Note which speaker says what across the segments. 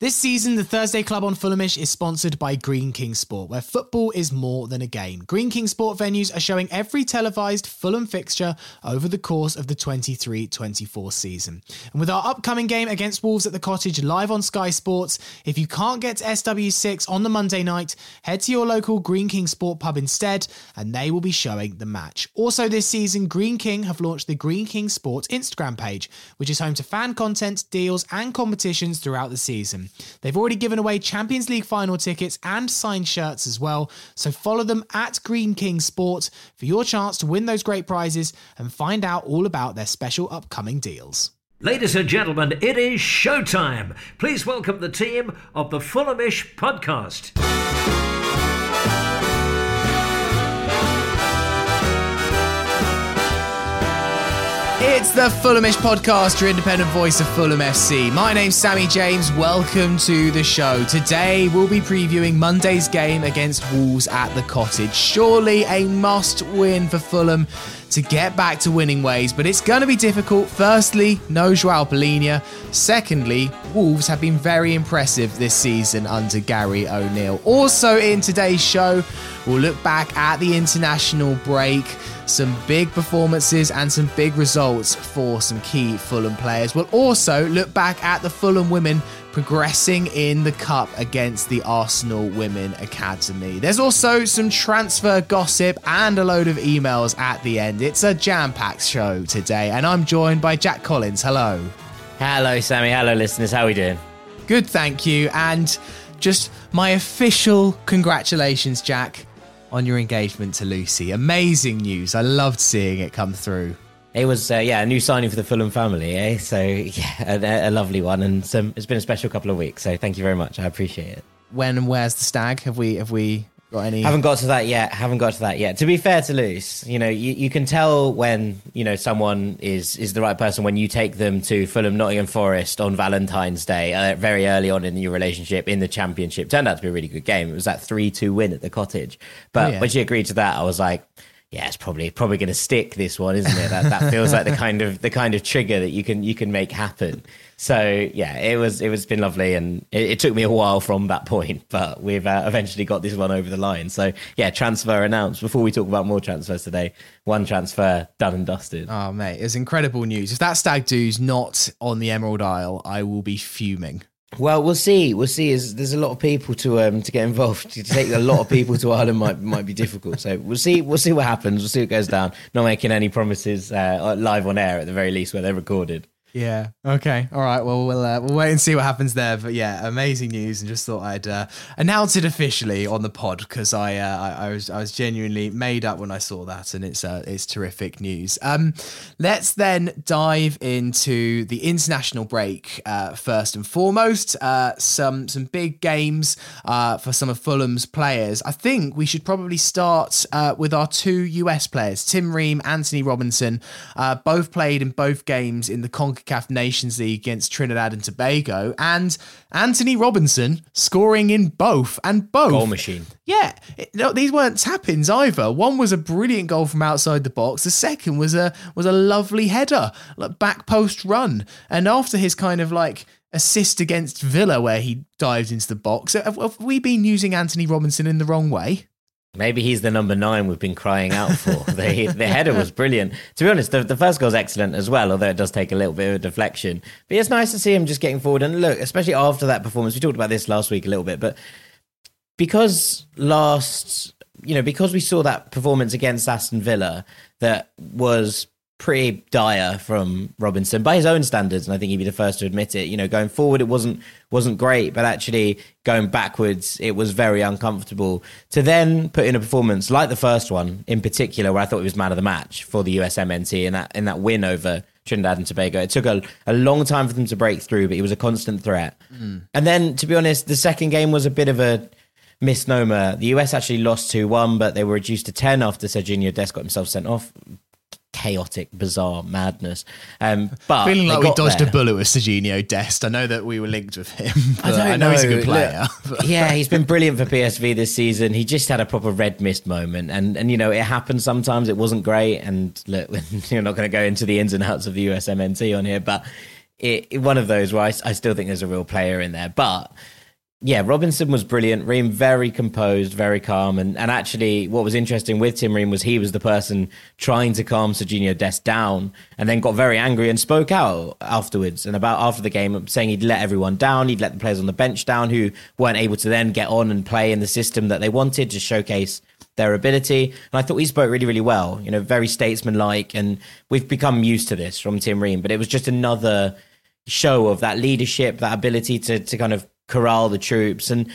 Speaker 1: This season, the Thursday Club on Fulhamish is sponsored by Greene King Sport, where football is more than a game. Greene King Sport venues are showing every televised Fulham fixture over the course of the 23 24 season. And with our upcoming game against Wolves at the Cottage live on Sky Sports, if you can't get to SW6 on the Monday night, head to your local Greene King Sport pub instead, and they will be showing the match. Also, this season, Greene King have launched the Greene King Sport Instagram page, which is home to fan content, deals, and competitions throughout the season. They've already given away Champions League final tickets and signed shirts as well, so follow them at Greene King Sport for your chance to win those great prizes and find out all about their special upcoming deals.
Speaker 2: Ladies and gentlemen, it is showtime. Please welcome the team of the Fulhamish podcast.
Speaker 1: It's the Fulhamish podcast, your independent voice of Fulham FC. My name's Sammy James. Welcome to the show. Today we'll be previewing Monday's game against Wolves at the Cottage. Surely a must win for Fulham to get back to winning ways, but it's going to be difficult. Firstly, no Joao Palhinha. Secondly, Wolves have been very impressive this season under Gary O'Neill. Also, in today's show, we'll look back at the international break, some big performances and some big results for some key Fulham players. We'll also look back at the Fulham women progressing in the cup against the Arsenal Women Academy. There's also some transfer gossip and a load of emails at the end. It's a jam packed show today, and I'm joined by Jack Collins. Hello.
Speaker 3: Hello, Sammy. Hello, listeners. How are we doing?
Speaker 1: Good, thank you. And just my official congratulations, Jack, on your engagement to Lucy. Amazing news. I loved seeing it come through.
Speaker 3: It was, uh, yeah, a new signing for the Fulham family, eh? So, yeah, a, a lovely one, and some, it's been a special couple of weeks. So, thank you very much. I appreciate it.
Speaker 1: When and where's the stag? Have we have we got any?
Speaker 3: Haven't got to that yet. Haven't got to that yet. To be fair to Luce, you know, you, you can tell when you know someone is is the right person when you take them to Fulham Nottingham Forest on Valentine's Day, uh, very early on in your relationship in the Championship. Turned out to be a really good game. It was that three two win at the Cottage. But
Speaker 1: Oh, yeah.
Speaker 3: when she agreed to that, I was like yeah, it's probably probably going to stick this one, isn't it? That that feels like the kind of the kind of trigger that you can you can make happen. So yeah, it was it was been lovely, and it, it took me a while from that point, but we've uh, eventually got this one over the line. So yeah, transfer announced. Before we talk about more transfers today, one transfer done and dusted.
Speaker 1: Oh mate, it's incredible news. If that stag do's not on the Emerald Isle, I will be fuming.
Speaker 3: Well, we'll see. We'll see. Is there's a lot of people to um to get involved. To take a lot of people to Ireland might might be difficult. So we'll see. We'll see what happens. We'll see what goes down. Not making any promises uh, live on air at the very least where they're recorded.
Speaker 1: Yeah. Okay. All right. Well, we'll uh, we'll wait and see what happens there. But yeah, amazing news, and just thought I'd uh, announce it officially on the pod because I, uh, I I was I was genuinely made up when I saw that, and it's uh, it's terrific news. Um, let's then dive into the international break uh, first and foremost. Uh, some some big games for some of Fulham's players. I think we should probably start with our two US players, Tim Ream, Anthony Robinson. Both played in both games in the CONCACAF Nations League against Trinidad and Tobago, and Anthony Robinson scoring in both and both.
Speaker 3: Goal machine.
Speaker 1: Yeah, it- no, these weren't tap-ins either. One was a brilliant goal from outside the box. The second was a was a lovely header, like back post run. And after his kind of like assist against Villa, where he dived into the box, have, have we been using Anthony Robinson in the wrong way?
Speaker 3: Maybe he's the number nine we've been crying out for. the, the header was brilliant. To be honest, the, the first goal's excellent as well, although it does take a little bit of a deflection. But it's nice to see him just getting forward. And look, especially after that performance, we talked about this last week a little bit, but because last, you know, because we saw that performance against Aston Villa that was pretty dire from Robinson by his own standards, and I think he'd be the first to admit it. You know, going forward, it wasn't wasn't great, but actually going backwards, it was very uncomfortable. To then put in a performance like the first one, in particular, where I thought he was man of the match for the USMNT in that in that win over Trinidad and Tobago. It took a, a long time for them to break through, but he was a constant threat. Mm. And then, to be honest, the second game was a bit of a misnomer. The US actually lost 2 1, but they were reduced to 10 after Serginho Dest got himself sent off chaotic, bizarre madness. Um, but
Speaker 1: feeling like we dodged
Speaker 3: there.
Speaker 1: a bullet with Serginho Dest. I know that we were linked with him. I, I, know, know he's a good player.
Speaker 3: Look, yeah, he's been brilliant for PSV this season. He just had a proper red mist moment, and and you know it happens sometimes. It wasn't great, and look, you're not going to go into the ins and outs of the USMNT on here, but it, one of those where I, I still think there's a real player in there, but yeah, Robinson was brilliant. Ream very composed, very calm, and, and actually, what was interesting with Tim Ream was he was the person trying to calm Serginho Dest down, and then got very angry and spoke out afterwards and about after the game, saying he'd let everyone down, he'd let the players on the bench down who weren't able to then get on and play in the system that they wanted to showcase their ability. And I thought he spoke really, really well. You know, very statesmanlike, and we've become used to this from Tim Ream, but it was just another show of that leadership, that ability to to kind of corral the troops. And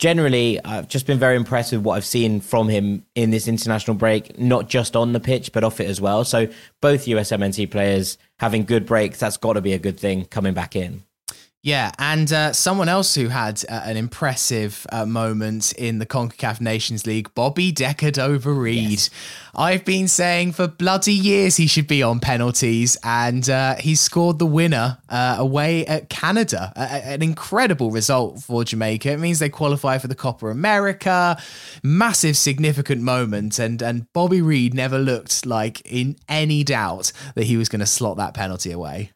Speaker 3: generally, I've just been very impressed with what I've seen from him in this international break, not just on the pitch, but off it as well. So both USMNT players having good breaks, that's got to be a good thing coming back in.
Speaker 1: Yeah, and uh, someone else who had uh, an impressive uh, moment in the CONCACAF Nations League, Bobby Decordova-Reid. Yes. I've been saying for bloody years he should be on penalties, and uh, he scored the winner uh, away at Canada. an incredible result for Jamaica. It means they qualify for the Copa America. Massive, significant moment, and and Bobby Reid never looked like in any doubt that he was going to slot that penalty away.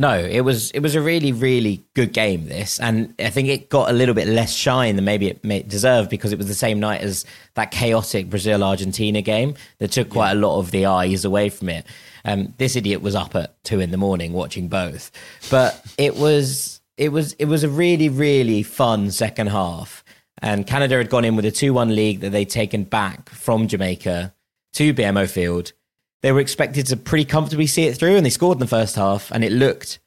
Speaker 3: No, it was it was a really really good game this, and I think it got a little bit less shine than maybe it may deserve because it was the same night as that chaotic Brazil Argentina game that took quite a lot of the eyes away from it. Um, this idiot was up at two in the morning watching both, but it was it was it was a really really fun second half, and Canada had gone in with a two one league that they'd taken back from Jamaica to BMO Field they were expected to pretty comfortably see it through, and they scored in the first half, and it looked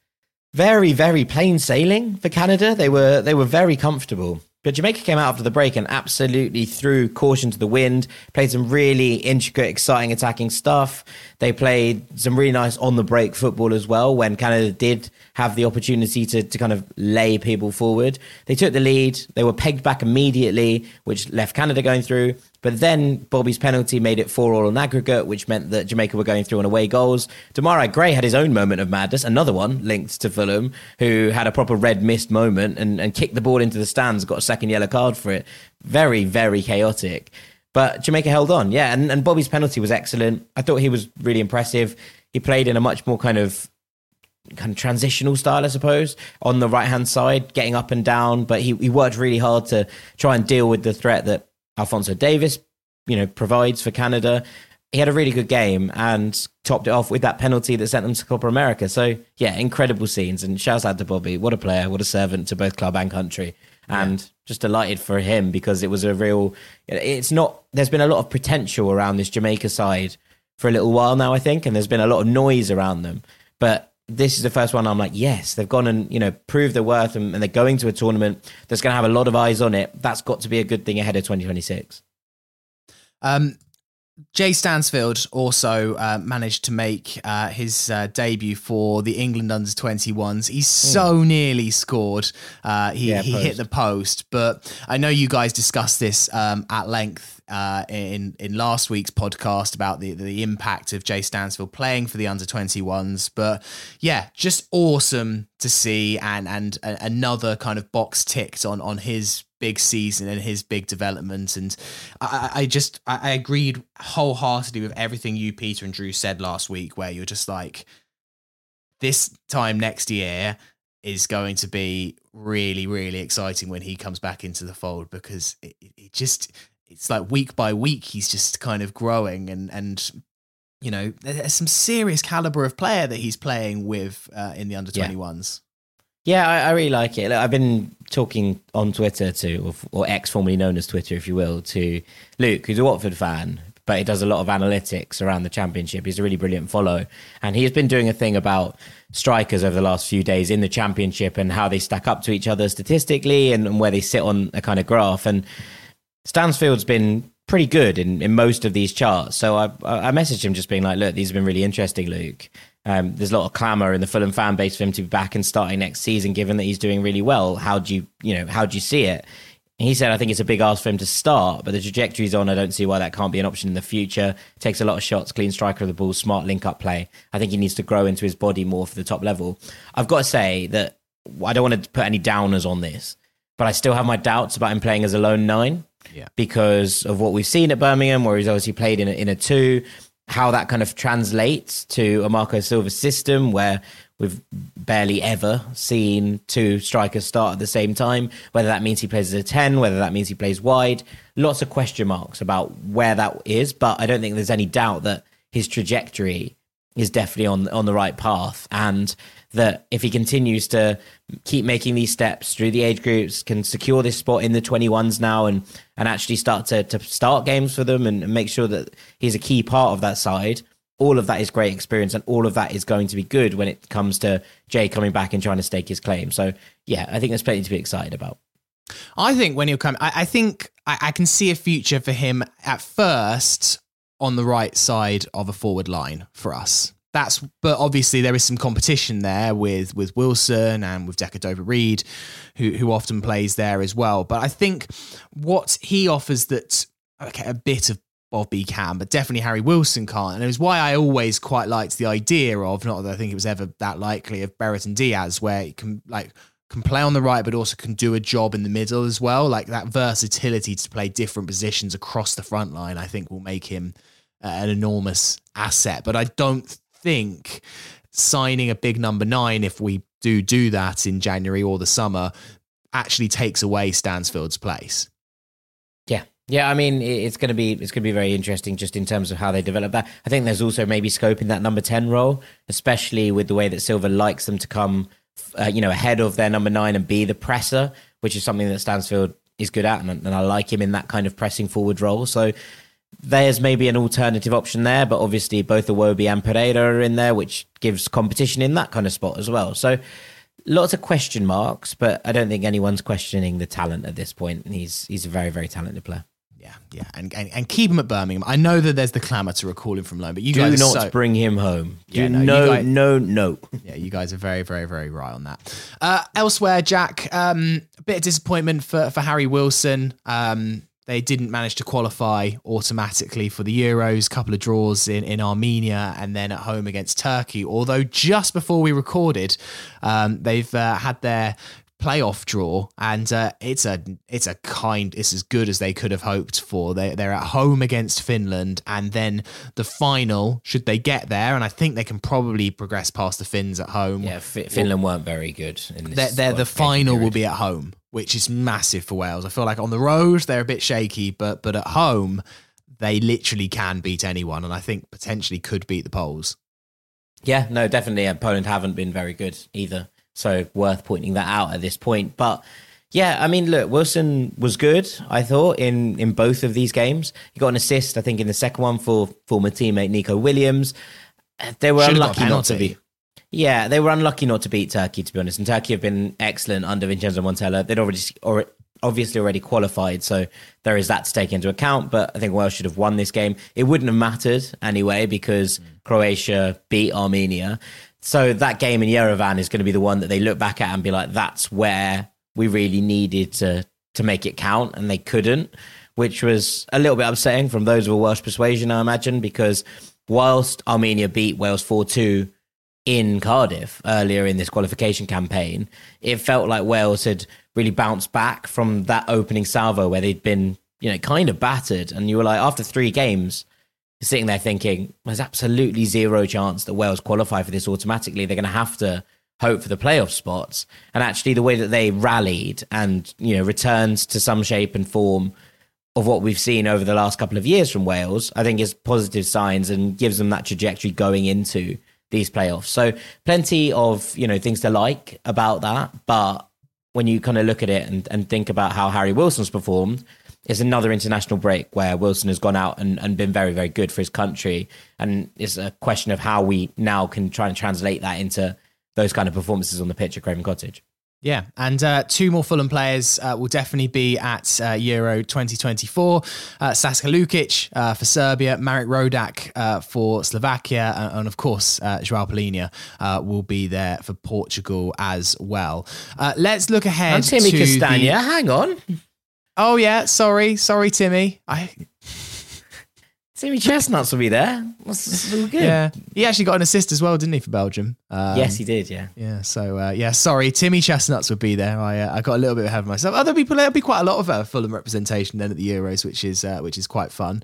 Speaker 3: very, very plain sailing for Canada. They were they were very comfortable. But Jamaica came out after the break and absolutely threw caution to the wind, played some really intricate, exciting attacking stuff. They played some really nice on the break football as well when Canada did have the opportunity to, to kind of lay people forward. They took the lead, they were pegged back immediately, which left Canada going through. But then Bobby's penalty made it 4 all on aggregate, which meant that Jamaica were going through on away goals. Demarai Gray had his own moment of madness, another one linked to Fulham, who had a proper red mist moment and, and kicked the ball into the stands, got a second yellow card for it. Very, very chaotic. But Jamaica held on, yeah. And, and Bobby's penalty was excellent. I thought he was really impressive. He played in a much more kind of kind of transitional style, I suppose, on the right hand side, getting up and down. But he, he worked really hard to try and deal with the threat that Alphonso Davies, you know, provides for Canada. He had a really good game and topped it off with that penalty that sent them to Copa America. So yeah, incredible scenes and shouts out to Bobby. What a player, what a servant to both club and country. And yeah. just delighted for him because it was a real it's not there's been a lot of potential around this Jamaica side for a little while now, I think, and there's been a lot of noise around them. But this is the first one I'm like, yes, they've gone and, you know, proved their worth and, and they're going to a tournament that's going to have a lot of eyes on it. That's got to be a good thing ahead of 2026.
Speaker 1: Um, Jay Stansfield also uh, managed to make uh, his uh, debut for the England under 21s. He's hmm. so mm. nearly scored. Uh, he yeah, he hit the post, but I know you guys discussed this um, at length uh, in in last week's podcast about the the impact of Jay Stansfield playing for the under 21s. But yeah, just awesome to see, and and another kind of box ticked on on his big season and his big development. And I, I just I agreed wholeheartedly with everything you, Peter, and Drew said last week, where you're just like, this time next year is going to be really, really exciting when he comes back into the fold because it, it just it's like week by week he's just kind of growing and and you know there's some serious caliber of player that he's playing with uh, in the under 21s.
Speaker 3: Yeah, I, I, really like it. Look, I've been talking on Twitter to, or, or X, formerly known as Twitter, if you will, to Luke, who's a Watford fan, but he does a lot of analytics around the championship. He's a really brilliant follow. And he has been doing a thing about strikers over the last few days in the championship and how they stack up to each other statistically and, and where they sit on a kind of graph. And Stansfield's been pretty good in, in most of these charts. So I, I messaged him just being like, look, these have been really interesting, Luke. Um, there's a lot of clamour in the Fulham fan base for him to be back and starting next season, given that he's doing really well. How do you, you know, how do you see it? he said, I think it's a big ask for him to start, but the trajectory's on. I don't see why that can't be an option in the future. Takes a lot of shots, clean striker of the ball, smart link up play. I think he needs to grow into his body more for the top level. I've got to say that I don't want to put any downers on this, but I still have my doubts about him playing as a lone nine
Speaker 1: yeah.
Speaker 3: because of what we've seen at Birmingham, where he's obviously played in a, in a two, how that kind of translates to a Marco Silva system where We've barely ever seen two strikers start at the same time. Whether that means he plays as a 10, whether that means he plays wide. Lots of question marks about where that is, but I don't think there's any doubt that his trajectory is definitely on on the right path and that if he continues to keep making these steps through the age groups can secure this spot in the 21s now and and actually start to, to start games for them and, and make sure that he's a key part of that side all of that is great experience and all of that is going to be good when it comes to Jay coming back and trying to stake his claim. So yeah, I think there's plenty to be excited about.
Speaker 1: I think when he'll come, I, I think I, I, can see a future for him at first on the right side of a forward line for us. That's, but obviously there is some competition there with with Wilson and with Decordova-Reid, who who often plays there as well. But I think what he offers that okay, a bit of Bobby can, but definitely Harry Wilson can't. And it was why I always quite liked the idea of, not that I think it was ever that likely, of Brereton Diaz, where he can like can play on the right, but also can do a job in the middle as well. Like that versatility to play different positions across the front line, I think will make him uh, an enormous asset. But I don't think signing a big number nine, if we do do that in January or the summer, actually takes away Stansfield's place.
Speaker 3: Yeah, yeah, I mean, it's going to be it's going to be very interesting just in terms of how they develop that. I think there's also maybe scope in that number ten role, especially with the way that Silva likes them to come, uh, you know, ahead of their number nine and be the presser, which is something that Stansfield is good at, and, and I like him in that kind of pressing forward role. So there's maybe an alternative option there, but obviously both Iwobi and Pereira are in there, which gives competition in that kind of spot as well. So lots of question marks, but I don't think anyone's questioning the talent at this point. And he's he's a very very talented player.
Speaker 1: Yeah, yeah, and, and, and keep him at Birmingham. I know that there's the clamour to recall him from loan, but you
Speaker 3: do
Speaker 1: guys
Speaker 3: not
Speaker 1: so,
Speaker 3: bring him home.
Speaker 1: Yeah,
Speaker 3: no, no, guys, no, no.
Speaker 1: Yeah, you guys are very, very, very right on that. Uh, elsewhere, Jack, um, a bit of disappointment for for Harry Wilson. Um, they didn't manage to qualify automatically for the Euros. Couple of draws in, in Armenia and then at home against Turkey. Although just before we recorded, um, they've uh, had their playoff draw, and uh, it's a it's a kind it's as good as they could have hoped for. They they're at home against Finland, and then the final should they get there, and I think they can probably progress past the Finns at home.
Speaker 3: Yeah, F- Finland weren't very good. In
Speaker 1: this they're, they're the final will be at home, which is massive for Wales. I feel like on the road they're a bit shaky, but but at home they literally can beat anyone, and I think potentially could beat the Poles.
Speaker 3: Yeah, no, definitely. Poland haven't been very good either. So worth pointing that out at this point. But yeah, I mean, look, Wilson was good. I thought in in both of these games, he got an assist. I think in the second one for former teammate Neco Williams. They were Should've unlucky not to be. Yeah, they were unlucky not to beat Turkey, to be honest. And Turkey have been excellent under Vincenzo Montella. They'd already, or obviously already qualified, so there is that to take into account. But I think Wales should have won this game. It wouldn't have mattered anyway because mm. Croatia beat Armenia. So that game in Yerevan is going to be the one that they look back at and be like, that's where we really needed to to make it count, and they couldn't, which was a little bit upsetting from those of a Welsh persuasion, I imagine, because whilst Armenia beat Wales four two in Cardiff earlier in this qualification campaign, it felt like Wales had really bounced back from that opening salvo where they'd been, you know, kind of battered, and you were like, after three games sitting there thinking there's absolutely zero chance that Wales qualify for this automatically. They're going to have to hope for the playoff spots. And actually, the way that they rallied and you know returned to some shape and form of what we've seen over the last couple of years from Wales, I think is positive signs and gives them that trajectory going into these playoffs. So plenty of you know things to like about that, but when you kind of look at it and, and think about how Harry Wilson's performed, it's another international break where Wilson has gone out and, and been very, very good for his country. And it's a question of how we now can try and translate that into those kind of performances on the pitch at Craven Cottage.
Speaker 1: Yeah, and uh, two more Fulham players uh, will definitely be at uh, Euro 2024. Uh, Sasa Lukic uh, for Serbia, Marek Rodak uh, for Slovakia, and, and of course, uh, Joao Palhinha uh, will be there for Portugal as well. Uh, let's look ahead
Speaker 3: And Timmy
Speaker 1: to
Speaker 3: Castagne,
Speaker 1: the-
Speaker 3: hang on.
Speaker 1: Oh yeah, sorry, sorry, Timmy. I
Speaker 3: Timmy Chestnuts will be there. That's, all good.
Speaker 1: yeah, he actually got an assist as well, didn't he, for Belgium? Um,
Speaker 3: yes, he did, yeah.
Speaker 1: Yeah, so uh, yeah, sorry, Timmy Chestnuts would be there. I uh, I got a little bit ahead of myself. Other people, there'll be quite a lot of uh, Fulham representation then at the Euros, which is uh, which is quite fun.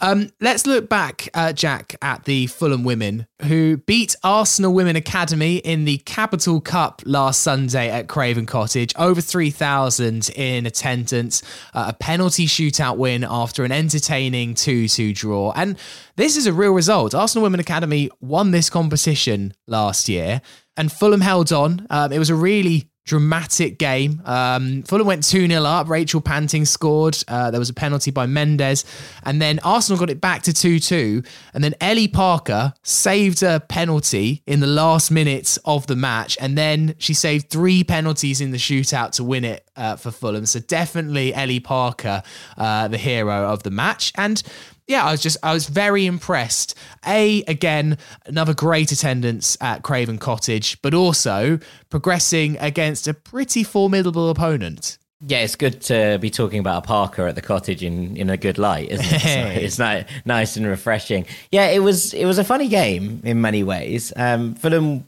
Speaker 1: Um, let's look back, uh, Jack, at the Fulham women who beat Arsenal Women Academy in the Capital Cup last Sunday at Craven Cottage. Over three thousand in attendance, uh, a penalty shootout win after an entertaining two-two draw, and this is a real result. Arsenal Women Academy won this competition last year, and Fulham held on. Um, it was a really dramatic game. Um, Fulham went 2 0 up. Rachel Panting scored. Uh, there was a penalty by Mendes. And then Arsenal got it back to 2 2. And then Ellie Parker saved a penalty in the last minutes of the match. And then she saved three penalties in the shootout to win it uh, for Fulham. So definitely Ellie Parker, uh, the hero of the match. And yeah, I was just I was very impressed. A again, another great attendance at Craven Cottage, but also progressing against a pretty formidable opponent.
Speaker 3: Yeah, it's good to be talking about a Parker at the cottage in, in a good light, isn't it? So it's ni- nice and refreshing. Yeah, it was it was a funny game in many ways. Um, Fulham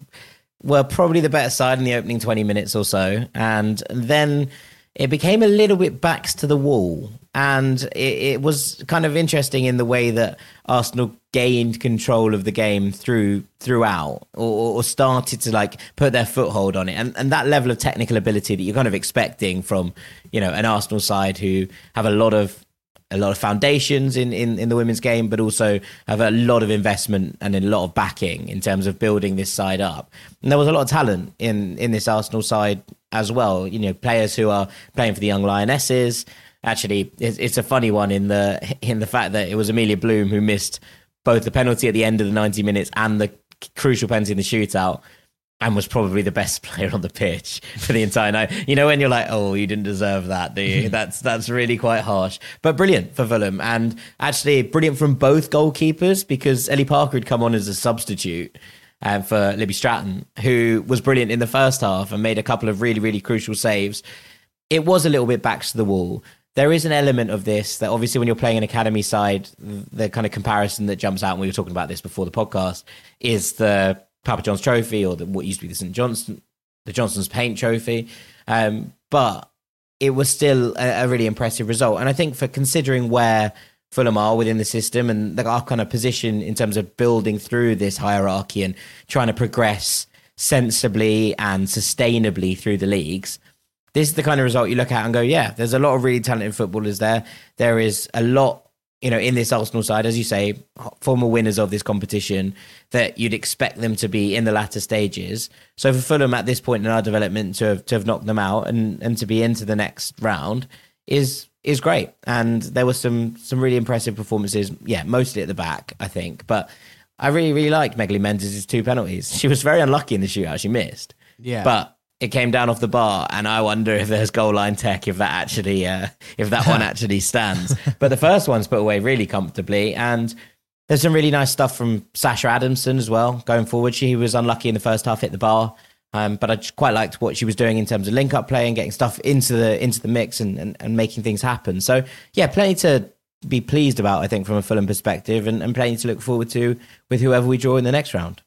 Speaker 3: were probably the better side in the opening twenty minutes or so, and then it became a little bit backs to the wall. And it, it was kind of interesting in the way that Arsenal gained control of the game through throughout, or, or started to like put their foothold on it, and and that level of technical ability that you're kind of expecting from you know an Arsenal side who have a lot of a lot of foundations in, in, in the women's game, but also have a lot of investment and a lot of backing in terms of building this side up. And there was a lot of talent in, in this Arsenal side as well. You know, players who are playing for the Young Lionesses. Actually, it's, it's a funny one in the in the fact that it was Amelia Bloom who missed both the penalty at the end of the 90 minutes and the crucial penalty in the shootout and was probably the best player on the pitch for the entire night. You know, when you're like, oh, you didn't deserve that, do you? that's that's really quite harsh, but brilliant for Fulham, and actually brilliant from both goalkeepers because Ellie Parker had come on as a substitute. Um, for Libby Stratton, who was brilliant in the first half and made a couple of really, really crucial saves. It was a little bit backs to the wall. There is an element of this that obviously when you're playing an academy side, the kind of comparison that jumps out, and we were talking about this before the podcast, is the Papa John's Trophy or the, what used to be the St Johnston, the Johnstone's Paint Trophy. Um, but it was still a, a, really impressive result. And I think for considering where Fulham are within the system and our kind of position in terms of building through this hierarchy and trying to progress sensibly and sustainably through the leagues, this is the kind of result you look at and go, yeah, there's a lot of really talented footballers there. There is a lot you know, in this Arsenal side, as you say, former winners of this competition, that you'd expect them to be in the latter stages. So for Fulham at this point in our development to have to have knocked them out and, and to be into the next round is is great. And there were some some really impressive performances. Yeah, mostly at the back, I think. But I really, really liked Megali Mendes' two penalties. She was very unlucky in the shootout. She missed.
Speaker 1: Yeah.
Speaker 3: But it came down off the bar, and I wonder if there's goal line tech if that actually uh, if that one actually stands. but the first one's put away really comfortably, and there's some really nice stuff from Sasha Adamson as well going forward. She was unlucky in the first half, hit the bar, um, but I quite liked what she was doing in terms of link up play and getting stuff into the into the mix and, and, and making things happen. So yeah, plenty to be pleased about, I think, from a Fulham perspective, and, and plenty to look forward to with whoever we draw in the next round.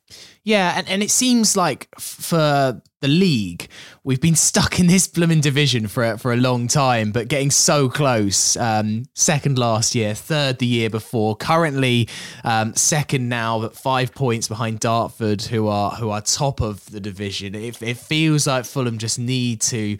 Speaker 1: Yeah, and, and it seems like for the league, we've been stuck in this blooming division for for a long time, but getting so close. Um, second last year, third the year before, currently um, second now, but five points behind Dartford, who are who are top of the division. It, it feels like Fulham just need to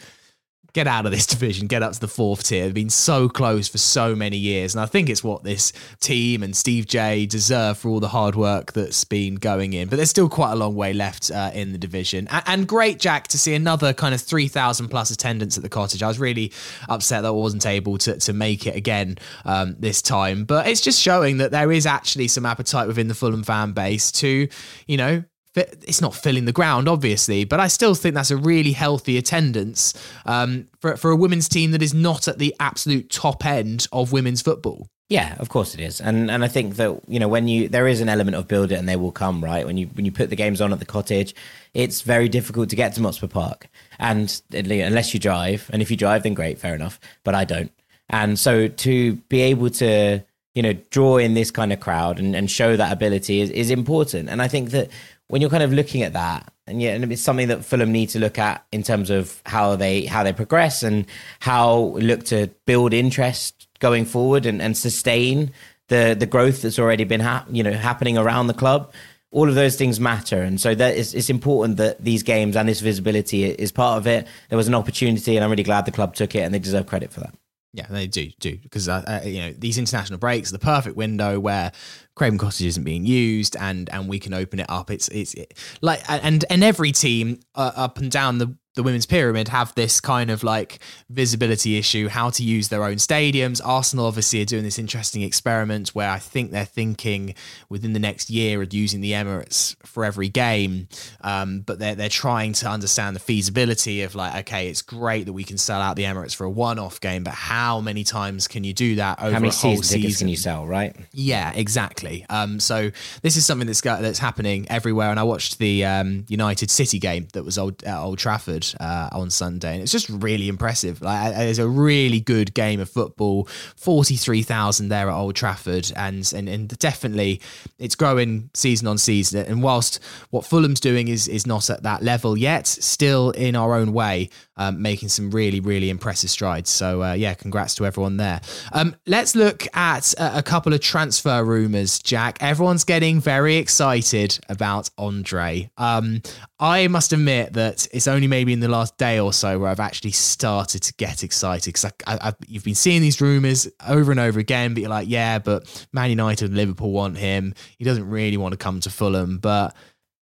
Speaker 1: get out of this division, get up to the fourth tier. They've been so close for so many years. And I think it's what this team and Steve J deserve for all the hard work that's been going in. But there's still quite a long way left uh, in the division. And, and great, Jack, to see another kind of 3,000 plus attendance at the cottage. I was really upset that I wasn't able to, to make it again um, this time. But it's just showing that there is actually some appetite within the Fulham fan base to, you know, it's not filling the ground, obviously, but I still think that's a really healthy attendance um, for for a women's team that is not at the absolute top end of women's football.
Speaker 3: Yeah, of course it is, and and I think that you know when you there is an element of build it and they will come right? When you when you put the games on at the cottage, it's very difficult to get to Motspur Park, and unless you drive, and if you drive, then great, fair enough, but I don't, and so to be able to you know draw in this kind of crowd and, and show that ability is, is important, and I think that when you're kind of looking at that, and yeah, and it's something that Fulham need to look at in terms of how they how they progress and how look to build interest going forward and, and sustain the the growth that's already been ha- you know happening around the club. All of those things matter, and so that is, it's important that these games and this visibility is part of it. There was an opportunity, and I'm really glad the club took it, and they deserve credit for that.
Speaker 1: Yeah, they do do because uh, uh, you know these international breaks, are the perfect window where Craven Cottage isn't being used, and and we can open it up. It's it's it, like and and every team uh, up and down the the women's pyramid have this kind of like visibility issue, how to use their own stadiums. Arsenal obviously are doing this interesting experiment where I think they're thinking within the next year of using the Emirates for every game, um, but they're they're trying to understand the feasibility of like, okay, it's great that we can sell out the Emirates for a one-off game, but how many times can you do that over
Speaker 3: how many
Speaker 1: a whole
Speaker 3: season, can you sell, right?
Speaker 1: Yeah, exactly. Um, so this is something that's got, that's happening everywhere, and I watched the um, United City game that was old, at Old Trafford uh, on Sunday, and it's just really impressive. Like, it's a really good game of football. Forty three thousand there at Old Trafford, and, and and definitely it's growing season on season. And whilst what Fulham's doing is is not at that level yet, still in our own way, um, making some really really impressive strides. So uh, yeah, congrats to everyone there. Um, let's look at a, a couple of transfer rumors. Jack, everyone's getting very excited about Andre. Um, I must admit that it's only maybe in the last day or so where I've actually started to get excited because you've been seeing these rumors over and over again, but you're like, yeah, but Man United and Liverpool want him. He doesn't really want to come to Fulham, but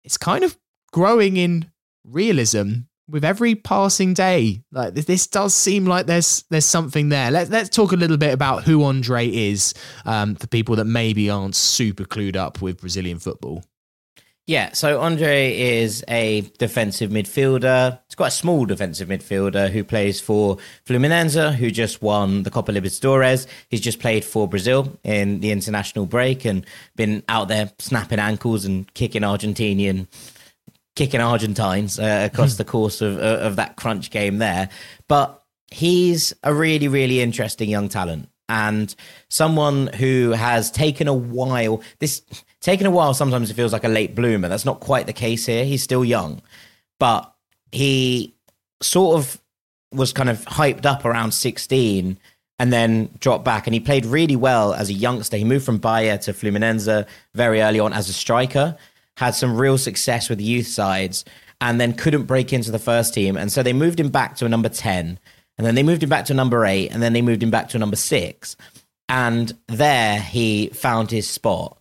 Speaker 1: it's kind of growing in realism with every passing day. Like this does seem like there's there's something there. Let's let's talk a little bit about who Andre is um, for people that maybe aren't super clued up with Brazilian football.
Speaker 3: Yeah, so Andre is a defensive midfielder. It's quite a small defensive midfielder who plays for Fluminense, who just won the Copa Libertadores. He's just played for Brazil in the international break and been out there snapping ankles and kicking Argentinian, kicking Argentines uh, across the course of uh, of that crunch game there. But he's a really, really interesting young talent and someone who has taken a while. This taken a while. Sometimes it feels like a late bloomer. That's not quite the case here. He's still young, but he sort of was kind of hyped up around 16 and then dropped back. And he played really well as a youngster. He moved from Bayer to Fluminense very early on as a striker, had some real success with the youth sides, and then couldn't break into the first team. And so they moved him back to a number 10 and then they moved him back to number eight, and then they moved him back to number six. And there he found his spot.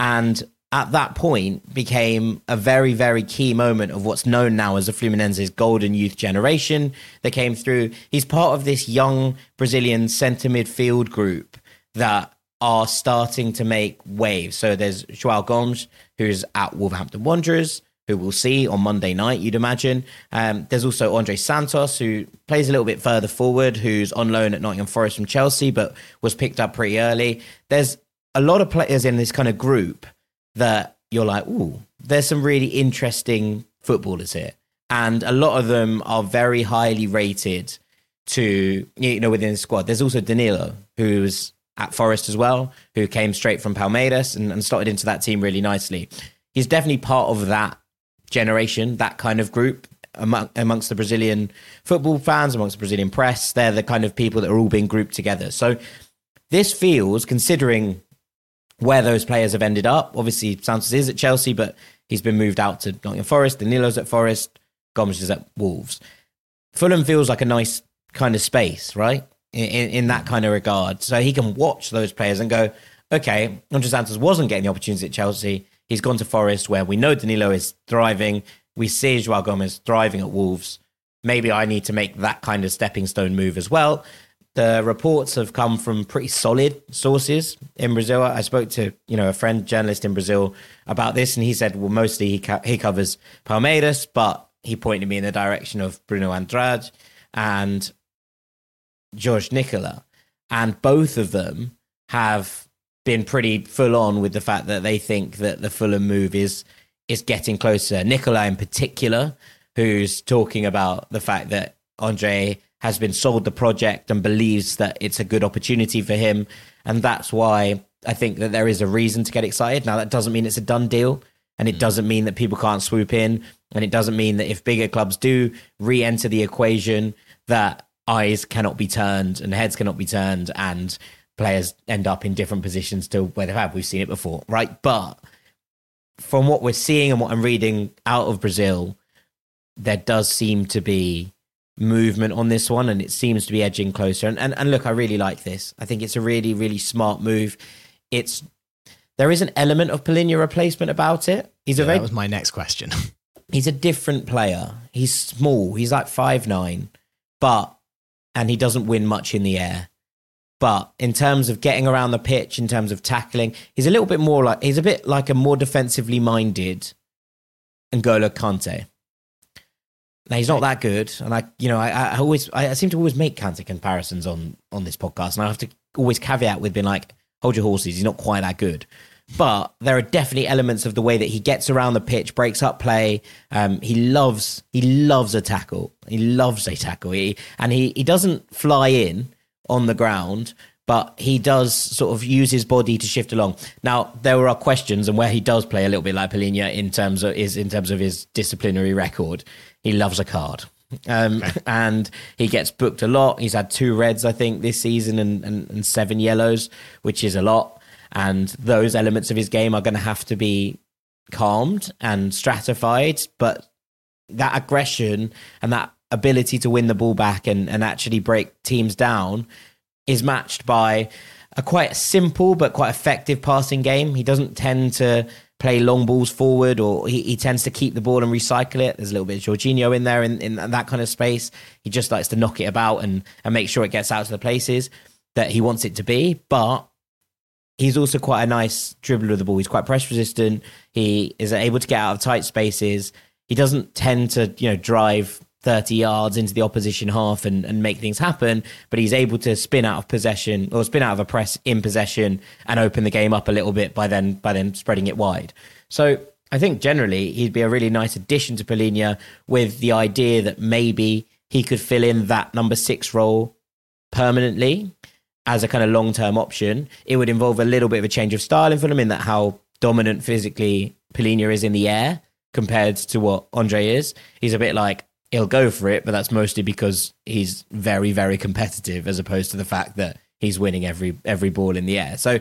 Speaker 3: And at that point became a very, very key moment of what's known now as the Fluminense's golden youth generation that came through. He's part of this young Brazilian centre midfield group that are starting to make waves. So there's Joao Gomes, who's at Wolverhampton Wanderers who we'll see on Monday night, you'd imagine. Um, there's also Andrey Santos, who plays a little bit further forward, who's on loan at Nottingham Forest from Chelsea, but was picked up pretty early. There's a lot of players in this kind of group that you're like, ooh, there's some really interesting footballers here. And a lot of them are very highly rated to, you know, within the squad. There's also Danilo, who's at Forest as well, who came straight from Palmeiras and, and started into that team really nicely. He's definitely part of that generation, that kind of group among, amongst the Brazilian football fans, amongst the Brazilian press. They're the kind of people that are all being grouped together. So this feels, considering where those players have ended up, obviously Santos is at Chelsea, but he's been moved out to Nottingham Forest, Danilo's at Forest, Gomes is at Wolves. Fulham feels like a nice kind of space, right? In, in, that kind of regard. So he can watch those players and go, okay, Andrey Santos wasn't getting the opportunity at Chelsea. He's gone to Forest, where we know Danilo is thriving. We see Joao Gomes thriving at Wolves. Maybe I need to make that kind of stepping stone move as well. the reports have come from pretty solid sources in Brazil. I spoke to you know a friend journalist in Brazil about this, and he said, well, mostly he co- he covers Palmeiras, but he pointed me in the direction of Bruno Andrade and Jorge Nicola, and both of them have been pretty full on with the fact that they think that the Fulham move is is getting closer. Nicola in particular, who's talking about the fact that Andre has been sold the project and believes that it's a good opportunity for him. And that's why I think that there is a reason to get excited. Now, that doesn't mean it's a done deal. And it mm. doesn't mean that people can't swoop in. And it doesn't mean that if bigger clubs do re enter the equation, that eyes cannot be turned and heads cannot be turned and players end up in different positions to where they have. We've seen it before, right? But from what we're seeing and what I'm reading out of Brazil, there does seem to be movement on this one and it seems to be edging closer. And, and, and look, I really like this. I think it's a really, really smart move. It's there is an element of Palhinha replacement about it. He's
Speaker 1: Yeah,
Speaker 3: a very
Speaker 1: that was my next question.
Speaker 3: he's a different player. He's small. He's like five nine, but and he doesn't win much in the air. But in terms of getting around the pitch, in terms of tackling, he's a little bit more like he's a bit like a more defensively minded N'Golo Kante. Now he's not that good, and I, you know, I, I always, I, I seem to always make Kante comparisons on on this podcast, and I have to always caveat with being like, hold your horses, he's not quite that good. But there are definitely elements of the way that he gets around the pitch, breaks up play. Um, he loves, he loves a tackle. He loves a tackle. He, and he, he doesn't fly in on the ground, but he does sort of use his body to shift along. Now there are questions, and where he does play a little bit like Palhinha in terms of is in terms of his disciplinary record. He loves a card. Um, and he gets booked a lot. He's had two reds, I think, this season and, and, and seven yellows, which is a lot. And those elements of his game are going to have to be calmed and stratified. But that aggression and that ability to win the ball back and, and actually break teams down is matched by a quite simple but quite effective passing game. He doesn't tend to play long balls forward or he, he tends to keep the ball and recycle it. There's a little bit of Jorginho in there in, in that kind of space. He just likes to knock it about and, and make sure it gets out to the places that he wants it to be. But he's also quite a nice dribbler of the ball. He's quite press resistant. He is able to get out of tight spaces. He doesn't tend to, you know, drive 30 yards into the opposition half and, and make things happen, but he's able to spin out of possession or spin out of a press in possession and open the game up a little bit by then by then spreading it wide. So I think generally he'd be a really nice addition to Palhinha with the idea that maybe he could fill in that number six role permanently as a kind of long term option. It would involve a little bit of a change of style in Fulham in that how dominant physically Palhinha is in the air compared to what Andre is. He's a bit like he'll go for it, but that's mostly because he's very, very competitive as opposed to the fact that he's winning every every ball in the air. So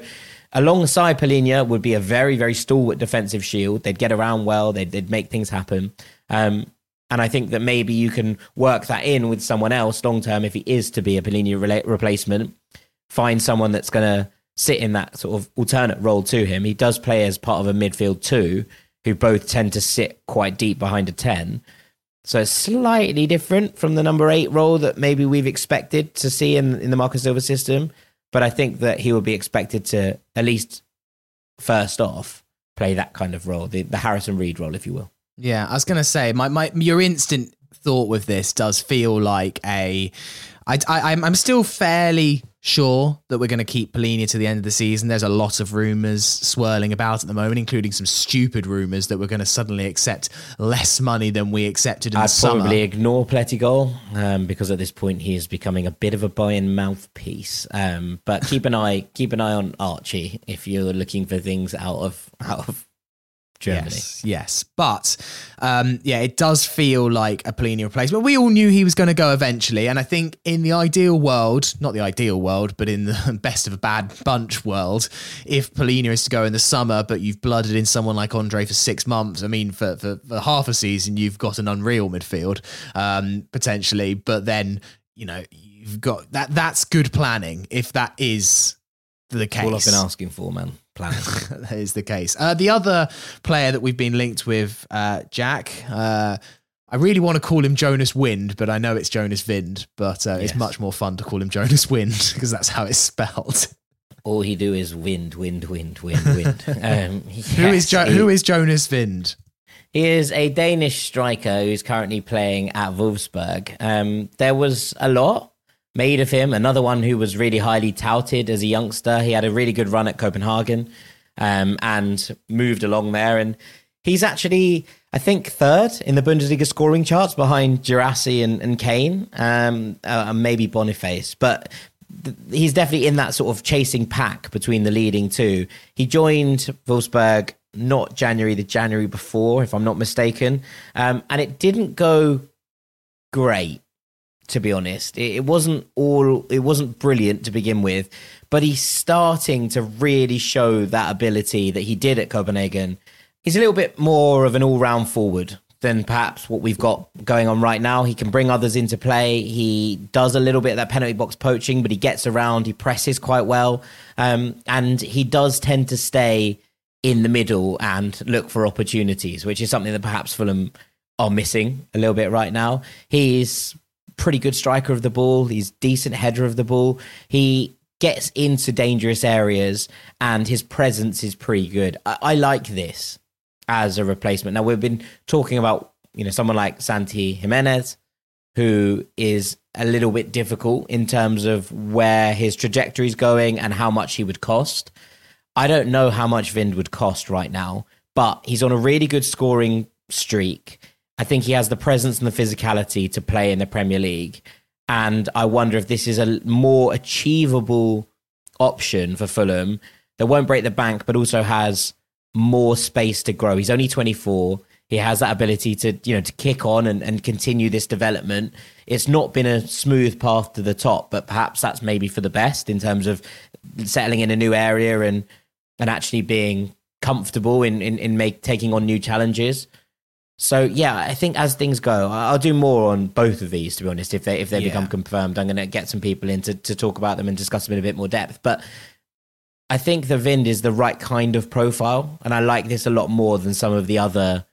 Speaker 3: alongside Palhinha would be a very, very stalwart defensive shield. They'd get around well, they'd, they'd make things happen. Um, and I think that maybe you can work that in with someone else long term if he is to be a Palhinha rela- replacement. Find someone that's going to sit in that sort of alternate role to him. He does play as part of a midfield two, who both tend to sit quite deep behind a 10. So slightly different from the number eight role that maybe we've expected to see in, in the Marco Silva's system. But I think that he would be expected to, at least first off, play that kind of role, the, the Harrison Reed role, if you will.
Speaker 1: Yeah, I was gonna say my, my your instant thought with this does feel like a. I, I I'm I'm still fairly sure that we're going to keep Palhinha to the end of the season. There's a lot of rumours swirling about at the moment, including some stupid rumours that we're going to suddenly accept less money than we accepted in
Speaker 3: I'd
Speaker 1: the summer.
Speaker 3: probably ignore Pletigol um, because at this point he is becoming a bit of a Bayern mouthpiece. Um, but keep an eye, keep an eye on Archie if you're looking for things out of out of Germany.
Speaker 1: Yes, yes. But um, yeah, it does feel like a Palhinha replacement. We all knew he was going to go eventually. And I think in the ideal world, not the ideal world, but in the best of a bad bunch world, if Palhinha is to go in the summer, but you've blooded in someone like Andre for six months, I mean, for, for, for half a season, you've got an unreal midfield um, potentially. But then, you know, you've got that. That's good planning if that is the case.
Speaker 3: All I've been asking for, man. Plan.
Speaker 1: that is the case. Uh, the other player that we've been linked with, uh, Jack, uh, I really want to call him Jonas Wind, but I know it's Jonas Vind. But uh, it's much more fun to call him Jonas Wind because that's how it's spelled.
Speaker 3: All he do is wind, wind, wind, wind, wind. um,
Speaker 1: who is jo-
Speaker 3: he,
Speaker 1: who is Jonas Vind?
Speaker 3: He is a Danish striker who's currently playing at Wolfsburg. Um, there was a lot made of him. Another one who was really highly touted as a youngster. He had a really good run at Copenhagen um, and moved along there. And he's actually, I think, third in the Bundesliga scoring charts behind Guirassy and, and Kane, um, uh, and maybe Boniface. But th- he's definitely in that sort of chasing pack between the leading two. He joined Wolfsburg not January, the January before, if I'm not mistaken, um, and it didn't go great. To be honest, it, it wasn't all. It wasn't brilliant to begin with, but he's starting to really show that ability that he did at Copenhagen. He's a little bit more of an all-round forward than perhaps what we've got going on right now. He can bring others into play. He does a little bit of that penalty box poaching, but he gets around. He presses quite well, um, and he does tend to stay in the middle and look for opportunities, which is something that perhaps Fulham are missing a little bit right now. He's pretty good striker of the ball. He's decent header of the ball. He gets into dangerous areas and his presence is pretty good. I, I like this as a replacement. Now we've been talking about, you know, someone like Santi Giménez, who is a little bit difficult in terms of where his trajectory is going and how much he would cost. I don't know how much Wind would cost right now, but he's on a really good scoring streak. I think he has the presence and the physicality to play in the Premier League. And I wonder if this is a more achievable option for Fulham that won't break the bank, but also has more space to grow. He's only 24. He has that ability to, you know, to kick on and, and continue this development. It's not been a smooth path to the top, but perhaps that's maybe for the best in terms of settling in a new area and and actually being comfortable in in, in make taking on new challenges. So yeah, I think as things go, I'll do more on both of these. To be honest, if they if they
Speaker 1: Yeah.
Speaker 3: become confirmed, I'm going to get some people in to, to talk about them and discuss them in a bit more depth. But I think the Wind is the right kind of profile, and I like this a lot more than some of the other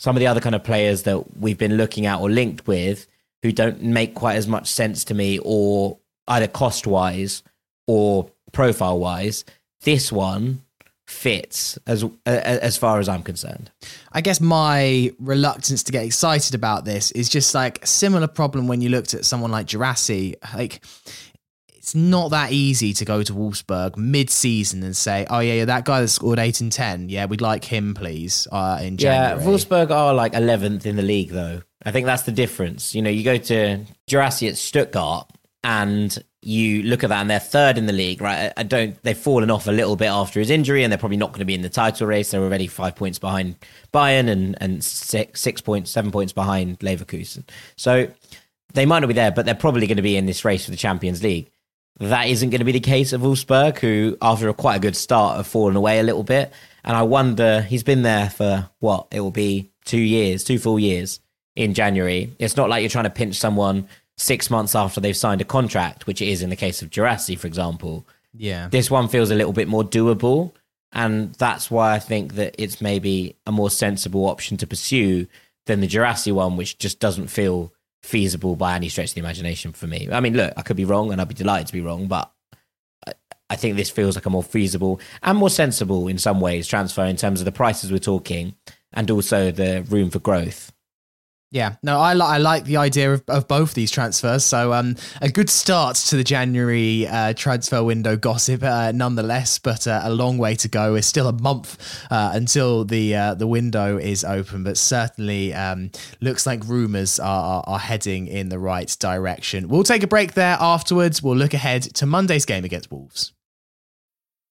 Speaker 3: some of the other kind of players that we've been looking at or linked with who don't make quite as much sense to me, or either cost wise or profile wise. This one fits as as far as I'm concerned.
Speaker 1: I guess my reluctance to get excited about this is just like similar problem when you looked at someone like Guirassy. Like, it's not that easy to go to Wolfsburg mid-season and say, "Oh yeah, yeah, that guy that scored eight and ten, yeah, we'd like him, please." Uh, in
Speaker 3: Yeah, Wolfsburg are like 11th in the league, though. I think that's the difference. You know, you go to Guirassy at Stuttgart and you look at that and they're third in the league, right? I don't, they've fallen off a little bit after his injury and they're probably not going to be in the title race. They're already five points behind Bayern and, and six, six points, seven points behind Leverkusen. So they might not be there, but they're probably going to be in this race for the Champions League. That isn't going to be the case of Wolfsburg, who, after a quite a good start, have fallen away a little bit. And I wonder, he's been there for what? It will be two years, two full years in January. It's not like you're trying to pinch someone six months after they've signed a contract, which it is in the case of Guirassy, for example.
Speaker 1: yeah,
Speaker 3: This one feels a little bit more doable. And that's why I think that it's maybe a more sensible option to pursue than the Guirassy one, which just doesn't feel feasible by any stretch of the imagination for me. I mean, look, I could be wrong and I'd be delighted to be wrong, but I, I think this feels like a more feasible and more sensible in some ways transfer in terms of the prices we're talking and also the room for growth.
Speaker 1: Yeah, no, I, li- I like the idea of, of both these transfers. So, um, a good start to the January uh, transfer window gossip, uh, nonetheless, but uh, a long way to go. It's still a month uh, until the uh, the window is open, but certainly um, looks like rumours are, are are heading in the right direction. We'll take a break there. Afterwards, we'll look ahead to Monday's game against Wolves.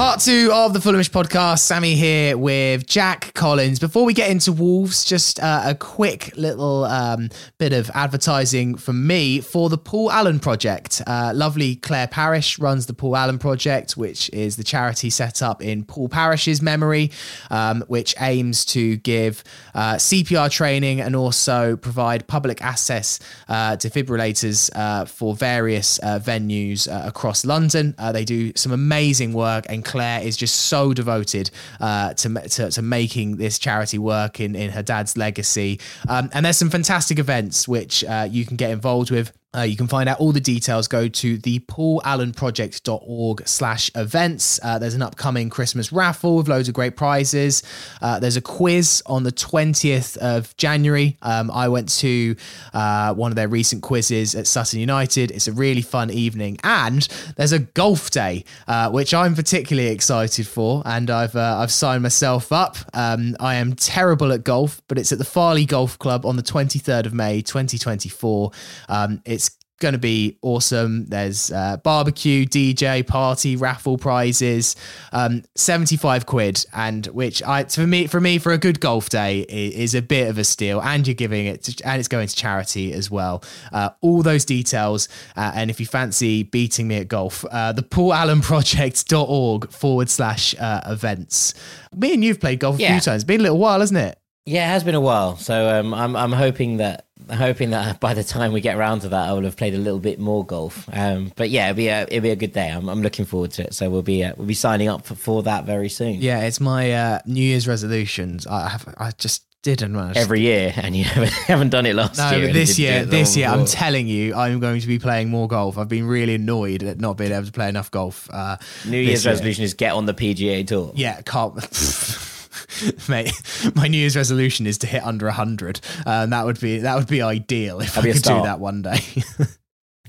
Speaker 1: Part two of the Fulhamish podcast. Sammy here with Jack Collins. Before we get into Wolves, just uh, a quick little um, bit of advertising from me for the Paul Allen Project. Uh, lovely Claire Parish runs the Paul Allen Project, which is the charity set up in Paul Parish's memory, um, which aims to give uh, CPR training and also provide public access uh, defibrillators uh, for various uh, venues across London. They do some amazing work, and Claire is just so devoted uh, to, to, to making this charity work in in her dad's legacy. Um, and there's some fantastic events which uh, you can get involved with. Uh, you can find out all the details. Go to the paulallenproject.org slash events. Uh, there's an upcoming Christmas raffle with loads of great prizes. Uh, there's a quiz on the 20th of January. Um, I went to uh, one of their recent quizzes at Sutton United. It's a really fun evening. And there's a golf day, uh, which I'm particularly excited for. And I've, uh, I've signed myself up. Um, I am terrible at golf, but it's at the Farleigh Golf Club on the 23rd of May, 2024. Um, it's going to be awesome. There's uh, barbecue, DJ, party, raffle prizes, um, 75 quid, and which I for me for me for a good golf day is, a bit of a steal, and you're giving it to, and it's going to charity as well. Uh, all those details, uh, and if you fancy beating me at golf, uh, the paulallenproject.org forward slash uh, events. Me and you've played golf a
Speaker 3: Yeah.
Speaker 1: few times. Been a little while, hasn't it?
Speaker 3: Yeah, it has been a while. So um, I'm I'm hoping that hoping that by the time we get around to that, I will have played a little bit more golf. Um, but yeah, it'll be a it'll be a good day. I'm, I'm looking forward to it. So we'll be uh, we'll be signing up for, for that very soon.
Speaker 1: Yeah, it's my uh, New Year's resolutions. I have I just didn't manage
Speaker 3: Every year, and you haven't, haven't done it last
Speaker 1: No,
Speaker 3: year.
Speaker 1: this year,
Speaker 3: do it the
Speaker 1: this year, I'm telling you, I'm going to be playing more golf. I've been really annoyed at not being able to play enough golf. Uh,
Speaker 3: New Year's
Speaker 1: year.
Speaker 3: resolution is get on the PGA tour.
Speaker 1: Yeah, can't. Mate, my New Year's resolution is to hit under hundred. Um, that would be that would be ideal if
Speaker 3: That'd
Speaker 1: I could do that one day.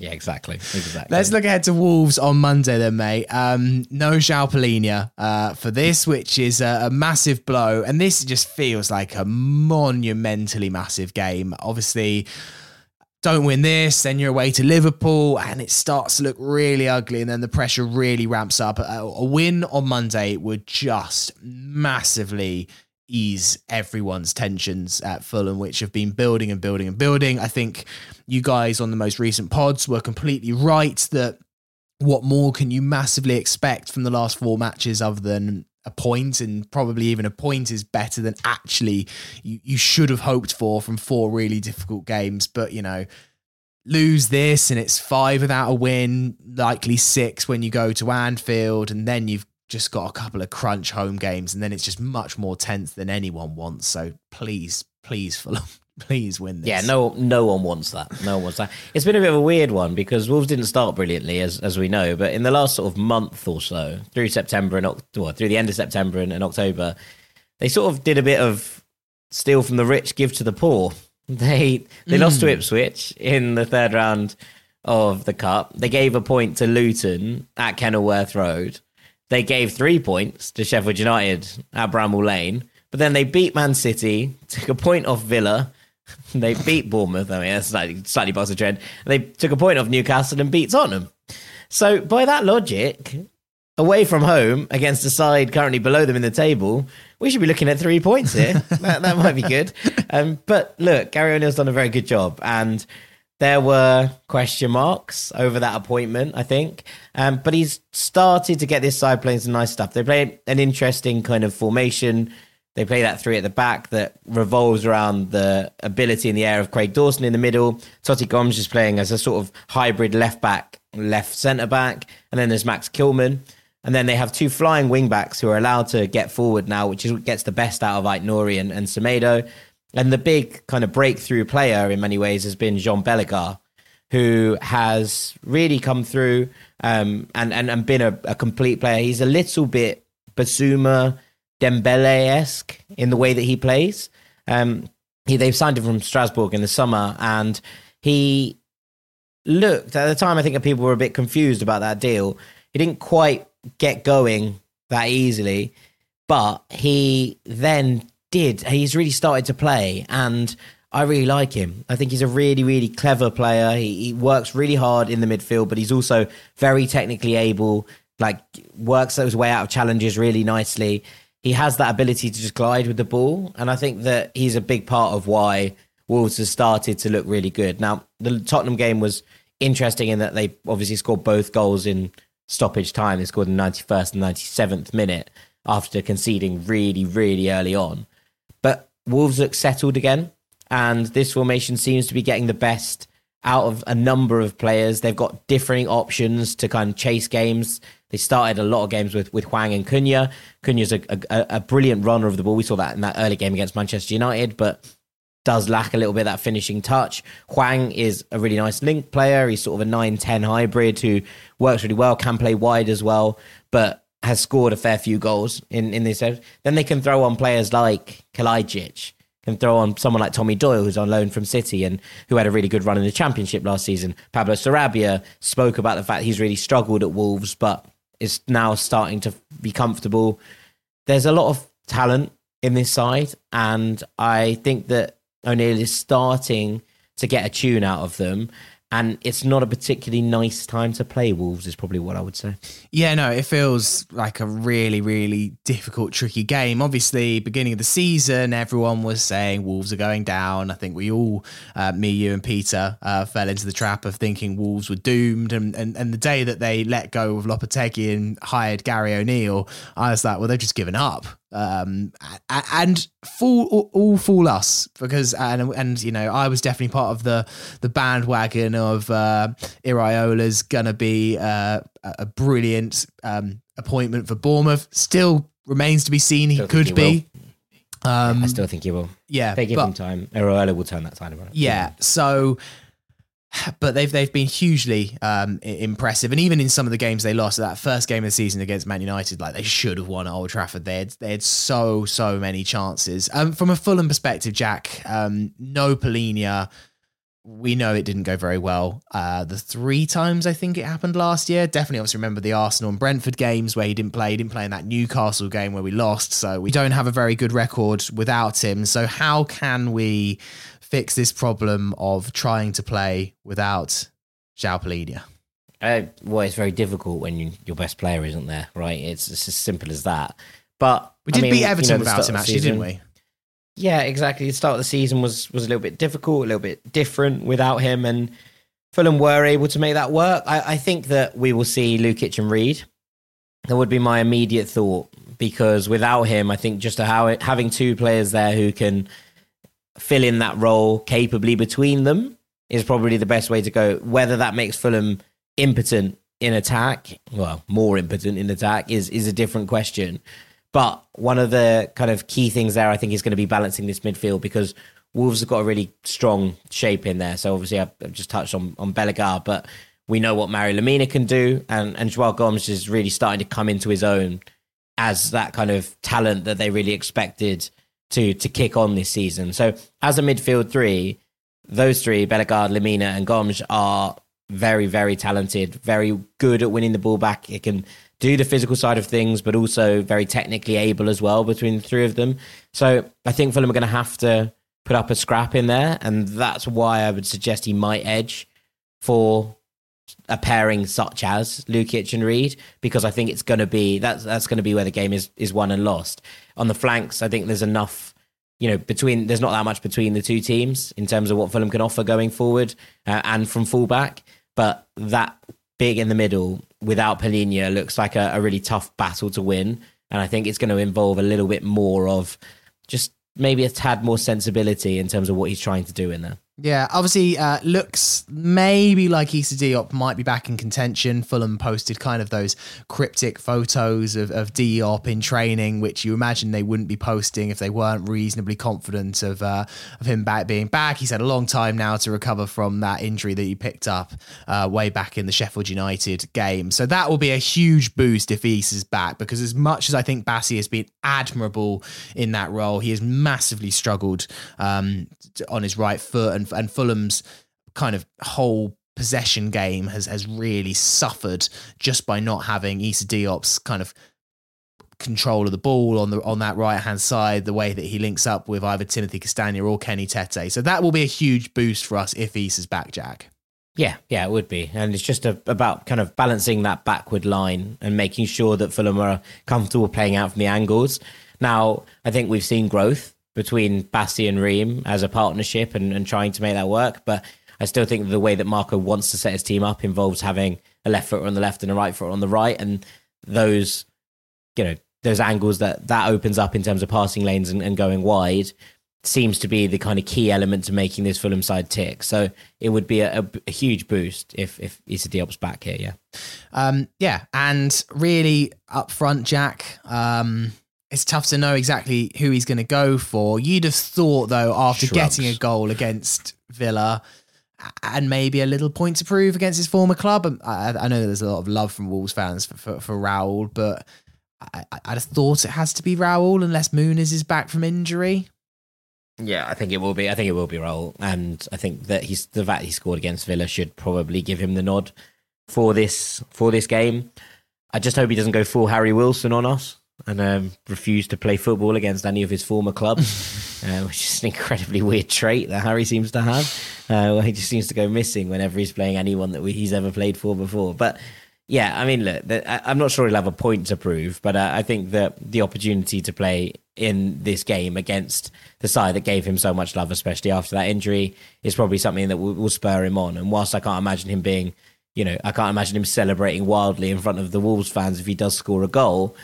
Speaker 3: Yeah, exactly, exactly.
Speaker 1: Let's look ahead to Wolves on Monday, then, mate. Um, no João Palhinha uh, for this, which is a, a massive blow, and this just feels like a monumentally massive game. Obviously, don't win this, then you're away to Liverpool, and it starts to look really ugly, and then the pressure really ramps up. A, win on Monday would just massively ease everyone's tensions at Fulham, which have been building and building and building. I think you guys on the most recent pods were completely right that what more can you massively expect from the last four matches other than a point and probably even a point is better than actually you, you should have hoped for from four really difficult games. But you know lose this and it's five without a win likely six when you go to anfield and then you've just got a couple of crunch home games and then it's just much more tense than anyone wants. So please please Fulham please win this
Speaker 3: Yeah, no, no one wants that. No one wants that. It's been a bit of a weird one because Wolves didn't start brilliantly, as as we know, but in the last sort of month or so, through September and well, through the end of September and, and October, they sort of did a bit of steal from the rich, give to the poor. They they lost to hmm. Ipswich in the third round of the cup. They gave a point to Luton at Kenilworth Road. They gave three points to Sheffield United at Bramall Lane. But then they beat Man City, took a point off Villa, they beat Bournemouth. I mean, that's slightly, slightly past the trend. They took a point off Newcastle and beat Tottenham. So, by that logic, away from home against a side currently below them in the table, we should be looking at three points here. that, that might be good. Um, but look, Gary O'Neil's done a very good job. And there were question marks over that appointment, I think. Um, but he's started to get this side playing some nice stuff. They play an interesting kind of formation. They play that three at the back that revolves around the ability in the air of Craig Dawson in the middle. Toti Gomes is playing as a sort of hybrid left back, left centre back. And then there's Max Kilman. And then they have two flying wing backs who are allowed to get forward now, which is gets the best out of Ait and, and Semedo. And the big kind of breakthrough player in many ways has been Jean Bellegarde, who has really come through um, and, and, and been a, a complete player. He's a little bit Bissouma Dembele esque in the way that he plays. Um, he, they've signed him from Strasbourg in the summer, and he looked at the time. I think people were a bit confused about that deal. He didn't quite get going that easily, but he then did. He's really started to play, and I really like him. I think he's a really, really clever player. He, he works really hard in the midfield, but he's also very technically able. Like works his way out of challenges really nicely. He has that ability to just glide with the ball, and I think that he's a big part of why Wolves has started to look really good. Now, the Tottenham game was interesting in that they obviously scored both goals in stoppage time. They scored in the 91st and 97th minute after conceding really, really early on. But Wolves look settled again, and this formation seems to be getting the best out of a number of players. They've got differing options to kind of chase games. They started a lot of games with, with Hwang and Cunha. Cunha's a, a, a brilliant runner of the ball. We saw that in that early game against Manchester United, but does lack a little bit of that finishing touch. Hwang is a really nice link player. He's sort of a 9 10 hybrid who works really well, can play wide as well, but has scored a fair few goals in, in this. Then they can throw on players like Kalajdzic, can throw on someone like Tommy Doyle, who's on loan from City and who had a really good run in the Championship last season. Pablo Sarabia spoke about the fact he's really struggled at Wolves, but is now starting to be comfortable. There's a lot of talent in this side, and I think that O'Neil is starting to get a tune out of them and it's not a particularly nice time to play Wolves, is probably what I would say.
Speaker 1: Yeah, no, it feels like a really, really difficult, tricky game. Obviously, beginning of the season, everyone was saying Wolves are going down. I think we all, uh, me, you, and Peter, uh, fell into the trap of thinking Wolves were doomed. And, and, and the day that they let go of Lopetegui and hired Gary O'Neil, I was like, well, they've just given up um, and fool all fool us because and and you know I was definitely part of the the bandwagon of uh, Iraola's gonna be uh, a brilliant um, appointment for Bournemouth. Still remains to be seen. He could he be.
Speaker 3: Um, I still think he will.
Speaker 1: Yeah,
Speaker 3: they give but, him time. Iraola will turn that tide around.
Speaker 1: Yeah, so but they've they've been hugely um, impressive, and even in some of the games they lost, that first game of the season against Man United, like they should have won at Old Trafford. They had they had so so many chances. Um, from a Fulham perspective, Jack, um, no Palhinha. We know it didn't go very well. Uh, the three times I think it happened last year, definitely obviously remember the Arsenal and Brentford games where he didn't play. He didn't play in that Newcastle game where we lost. So we don't have a very good record without him. So how can we fix this problem of trying to play without João Palhinha?
Speaker 3: Uh, well, it's very difficult when you, your best player isn't there, right? It's, it's as simple as that. But
Speaker 1: we did I mean, beat Everton you know, without him, actually, season, didn't we?
Speaker 3: Yeah, exactly. The start of the season was was a little bit difficult, a little bit different without him, and Fulham were able to make that work. I, I think that we will see Lukic and Reed. That would be my immediate thought because without him, I think just how, having two players there who can fill in that role capably between them is probably the best way to go. Whether that makes Fulham impotent in attack, well, more impotent in attack is is a different question. But one of the kind of key things there, I think, is going to be balancing this midfield because Wolves have got a really strong shape in there. So obviously, I've just touched on on Bellegarde, but we know what Mario Lemina can do, and and Joao Gomes is really starting to come into his own as that kind of talent that they really expected to to kick on this season. So as a midfield three, those three, Bellegarde, Lemina, and Gomes are very, very talented, very good at winning the ball back. It can do the physical side of things, but also very technically able as well between the three of them. So I think Fulham are going to have to put up a scrap in there, and that's why I would suggest he might edge for a pairing such as Lukic and Reed, because I think it's going to be that's that's going to be where the game is is won and lost. On the flanks, I think there's enough, you know, between there's not that much between the two teams in terms of what Fulham can offer going forward uh, and from fullback, but that big in the middle without Palhinha looks like a, a really tough battle to win, and I think it's going to involve a little bit more of just maybe a tad more sensibility in terms of what he's trying to do in there.
Speaker 1: Yeah, obviously, uh, looks maybe like Issa Diop might be back in contention. Fulham posted kind of those cryptic photos of, of Diop in training, which you imagine they wouldn't be posting if they weren't reasonably confident of uh, of him back being back. He's had a long time now to recover from that injury that he picked up uh, way back in the Sheffield United game. So that will be a huge boost if Issa's back, because as much as I think Bassey has been admirable in that role, he has massively struggled um, on his right foot and and Fulham's kind of whole possession game has has really suffered just by not having Issa Diop's kind of control of the ball on the on that right hand side, the way that he links up with either Timothy Castagne or Kenny Tete. So that will be a huge boost for us if Issa's back, Jack.
Speaker 3: Yeah, yeah, it would be. And it's just a, about kind of balancing that backward line and making sure that Fulham are comfortable playing out from the angles. Now, I think we've seen growth between Bassey and Ream as a partnership and, and trying to make that work. But I still think the way that Marco wants to set his team up involves having a left foot on the left and a right foot on the right. And those, you know, those angles that that opens up in terms of passing lanes and, and going wide seems to be the kind of key element to making this Fulham side tick. So it would be a, a, a huge boost if if Issa Diop's back here. Yeah,
Speaker 1: um, yeah, and really up front, Jack. Um, it's tough to know exactly who he's going to go for. You'd have thought, though, after
Speaker 3: Shrugs.
Speaker 1: getting a goal against Villa and maybe a little point to prove against his former club. um, I, I know that there's a lot of love from Wolves fans for, for, for Raul, but I, I- I'd have thought it has to be Raul unless Muniz is back from injury.
Speaker 3: yeah, I think it will be. I think it will be Raul, and I think that he's the fact he scored against Villa should probably give him the nod for this for this game. I just hope he doesn't go full Harry Wilson on us and um, refuse to play football against any of his former clubs, uh, which is an incredibly weird trait that Harry seems to have. Uh, where he just seems to go missing whenever he's playing anyone that we, he's ever played for before. But yeah, I mean, look, the, I, I'm not sure he'll have a point to prove, but uh, I think that the opportunity to play in this game against the side that gave him so much love, especially after that injury, is probably something that will, will spur him on. And whilst I can't imagine him being, you know, I can't imagine him celebrating wildly in front of the Wolves fans if he does score a goal.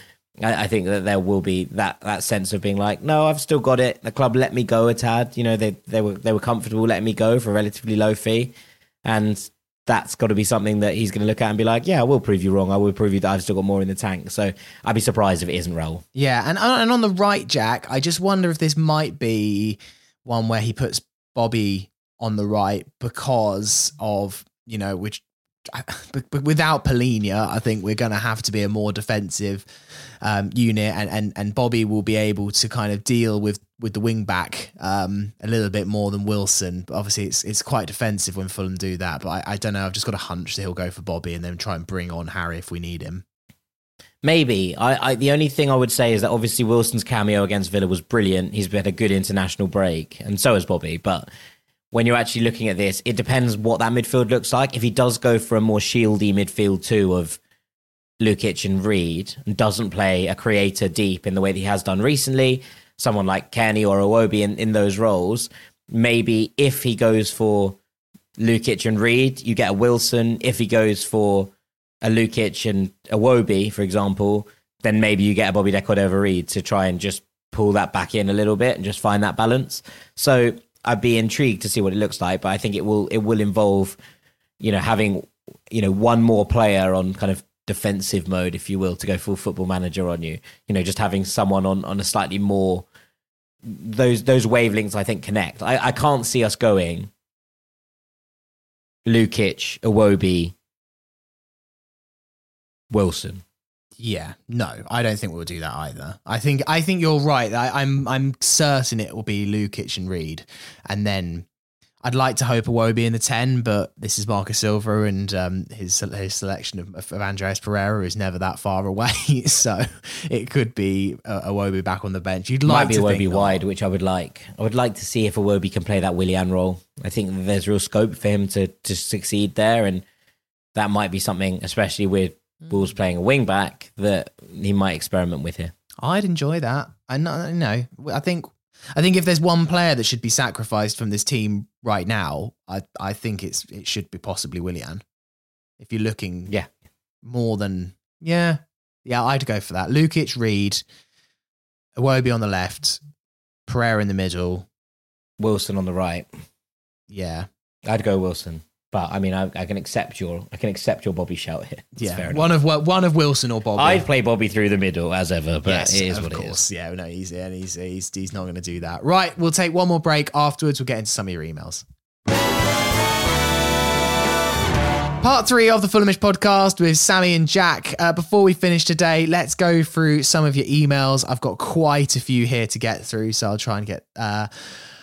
Speaker 3: I, I think that there will be that that sense of being like, no, I've still got it. The club let me go a tad. You know, they they were they were comfortable letting me go for a relatively low fee, and that's got to be something that he's going to look at and be like, yeah, I will prove you wrong. I will prove you that I've still got more in the tank. So I'd be surprised if it isn't Raul.
Speaker 1: Yeah, and uh, and on the right, Jack, I just wonder if this might be one where he puts Bobby on the right because of you know which. But, but without Palhinha, I think we're going to have to be a more defensive um, unit, and, and and Bobby will be able to kind of deal with with the wing back um, a little bit more than Wilson. But obviously, it's it's quite defensive when Fulham do that. But I, I don't know. I've just got a hunch that he'll go for Bobby and then try and bring on Harry if we need him.
Speaker 3: Maybe. I, I the only thing I would say is that obviously Wilson's cameo against Villa was brilliant. He's had a good international break, and so has Bobby. But when you're actually looking at this, it depends what that midfield looks like. If he does go for a more shieldy midfield too of Lukic and Reed and doesn't play a creator deep in the way that he has done recently, someone like Kenny or Iwobi in, in those roles, maybe if he goes for Lukic and Reed, you get a Wilson. If he goes for a Lukic and a Wobi, for example, then maybe you get a Bobby De Cordova-Reid to try and just pull that back in a little bit and just find that balance. So I'd be intrigued to see what it looks like, but I think it will it will involve, you know, having you know one more player on kind of defensive mode, if you will, to go full football manager on you. You know, just having someone on on a slightly more those those wavelengths I think connect. I, I can't see us going Lukic, Iwobi, Wilson.
Speaker 1: Yeah, no, I don't think we'll do that either. I think I think you're right. I, I'm I'm certain it will be Lukic and Reed, and then I'd like to hope Iwobi in the ten, but this is Marcus Silva, and um, his his selection of, of Andreas Pereira is never that far away. so it could be uh, Iwobi back on the bench. You'd like
Speaker 3: Might be
Speaker 1: to Iwobi not.
Speaker 3: wide, which I would like. I would like to see if Iwobi can play that Willian role. I think there's real scope for him to to succeed there, and that might be something, especially with Wolves playing a wing back, that he might experiment with here.
Speaker 1: I'd enjoy that. I know, I know. I think I think if there's one player that should be sacrificed from this team right now, I I think it's it should be possibly Willian. If you're looking
Speaker 3: Yeah.
Speaker 1: more than yeah, yeah, I'd go for that. Lukic, Reed, Iwobi on the left, Pereira in the middle.
Speaker 3: Wilson on the right.
Speaker 1: Yeah.
Speaker 3: I'd go Wilson. But I mean, I, I can accept your I can accept your Bobby shout here. It's
Speaker 1: Yeah.
Speaker 3: fair.
Speaker 1: One of one of Wilson or Bobby.
Speaker 3: I'd play Bobby through the middle as ever, but
Speaker 1: yes,
Speaker 3: it is
Speaker 1: of
Speaker 3: what
Speaker 1: course.
Speaker 3: it is.
Speaker 1: Yeah, no, he's, and he's, he's, he's not going to do that. Right, we'll take one more break. Afterwards, we'll get into some of your emails. Part three of the Fulhamish podcast with Sammy and Jack. Uh, before we finish today, let's go through some of your emails. I've got quite a few here to get through, so I'll try and get uh,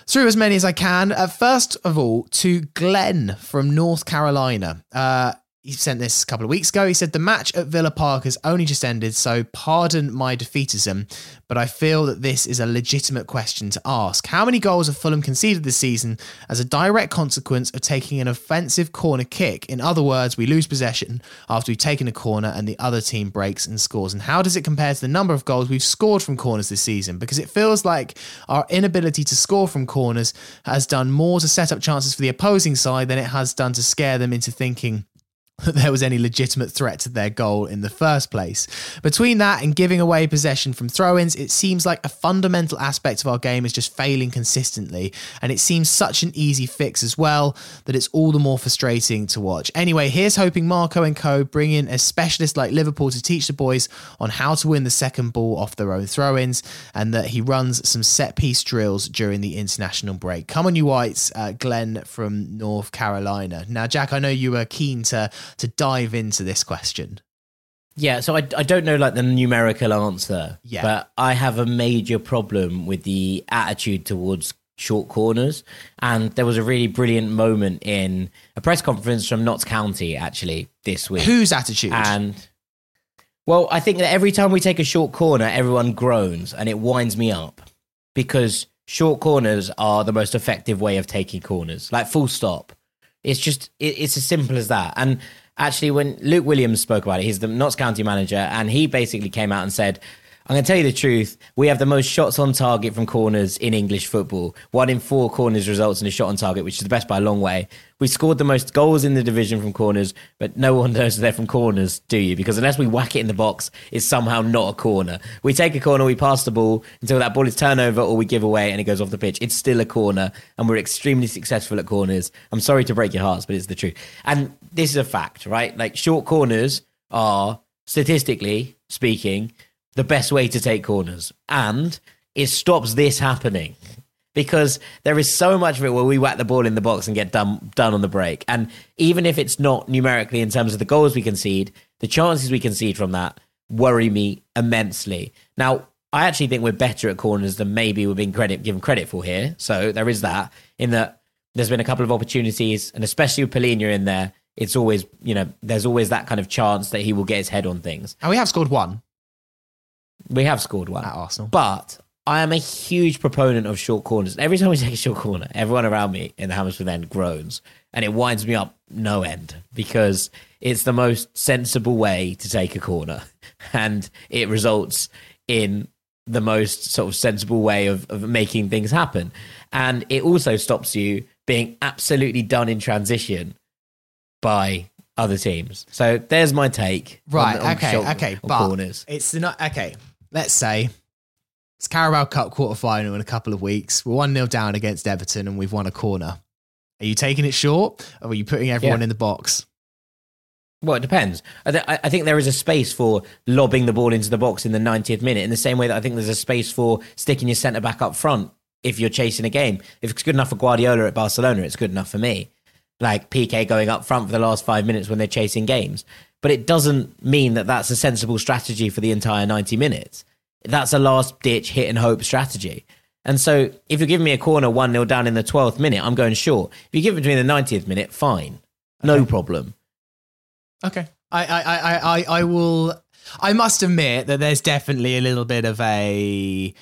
Speaker 1: through as many as I can. Uh, first of all, to Glenn from North Carolina. Uh, he sent this a couple of weeks ago. He said the match at Villa Park has only just ended, so pardon my defeatism, but I feel that this is a legitimate question to ask. How many goals have Fulham conceded this season as a direct consequence of taking an offensive corner kick? In other words, we lose possession after we've taken a corner and the other team breaks and scores. And how does it compare to the number of goals we've scored from corners this season? Because it feels like our inability to score from corners has done more to set up chances for the opposing side than it has done to scare them into thinking that there was any legitimate threat to their goal in the first place. Between that and giving away possession from throw ins, it seems like a fundamental aspect of our game is just failing consistently. And it seems such an easy fix as well that it's all the more frustrating to watch. Anyway, here's hoping Marco and co bring in a specialist like Liverpool to teach the boys on how to win the second ball off their own throw ins and that he runs some set piece drills during the international break. Come on, you whites, uh, Glenn from North Carolina. Now, Jack, I know you were keen to to dive into this question.
Speaker 3: Yeah, so I, I don't know like the numerical answer.
Speaker 1: Yeah.
Speaker 3: But I have a major problem with the attitude towards short corners. And there was a really brilliant moment in a press conference from Notts County actually this week.
Speaker 1: Whose attitude?
Speaker 3: And well, I think that every time we take a short corner, everyone groans and it winds me up because short corners are the most effective way of taking corners. Like full stop. It's just it, it's as simple as that. And actually, when Luke Williams spoke about it, he's the Notts County manager, and he basically came out and said. I'm going to tell you the truth. We have the most shots on target from corners in English football. One in four corners results in a shot on target, which is the best by a long way. We scored the most goals in the division from corners, but no one knows they're from corners, do you? Because unless we whack it in the box, it's somehow not a corner. We take a corner, we pass the ball until that ball is turnover or we give away and it goes off the pitch. It's still a corner, and we're extremely successful at corners. I'm sorry to break your hearts, but it's the truth. And this is a fact, right? Like short corners are statistically speaking the best way to take corners. And it stops this happening because there is so much of it where we whack the ball in the box and get done done on the break. And even if it's not numerically in terms of the goals we concede, the chances we concede from that worry me immensely. Now, I actually think we're better at corners than maybe we're being credit given credit for here. So there is that in that there's been a couple of opportunities, and especially with Palhinha in there, it's always you know there's always that kind of chance that he will get his head on things.
Speaker 1: and we have scored one
Speaker 3: We have scored one
Speaker 1: at Arsenal.
Speaker 3: but I am a huge proponent of short corners. Every time we take a short corner, everyone around me in the Hammersmith end groans, and it winds me up no end because it's the most sensible way to take a corner, and it results in the most sort of sensible way of, of making things happen, and it also stops you being absolutely done in transition by other teams. So there's my take.
Speaker 1: Right.
Speaker 3: on
Speaker 1: okay.
Speaker 3: short-
Speaker 1: okay.
Speaker 3: on
Speaker 1: But
Speaker 3: corners.
Speaker 1: it's the not okay. Let's say it's Carabao Cup quarter final in a couple of weeks. We're one 0 down against Everton, and we've won a corner. Are you taking it short, or are you putting everyone
Speaker 3: Yeah.
Speaker 1: in the box?
Speaker 3: Well, it depends. I, th- I I think there is a space for lobbing the ball into the box in the 90th minute, in the same way that I think there's a space for sticking your centre back up front if you're chasing a game. If it's good enough for Guardiola at Barcelona, it's good enough for me. Like PK going up front for the last five minutes when they're chasing games. But it doesn't mean that that's a sensible strategy for the entire 90 minutes. That's a last ditch hit and hope strategy. And so if you're giving me a corner 1 0 down in the 12th minute, I'm going short. If you give it to me in the 90th minute, fine. No problem.
Speaker 1: Okay. I, I, I, I, I- I will. I must admit that there's definitely a little bit of a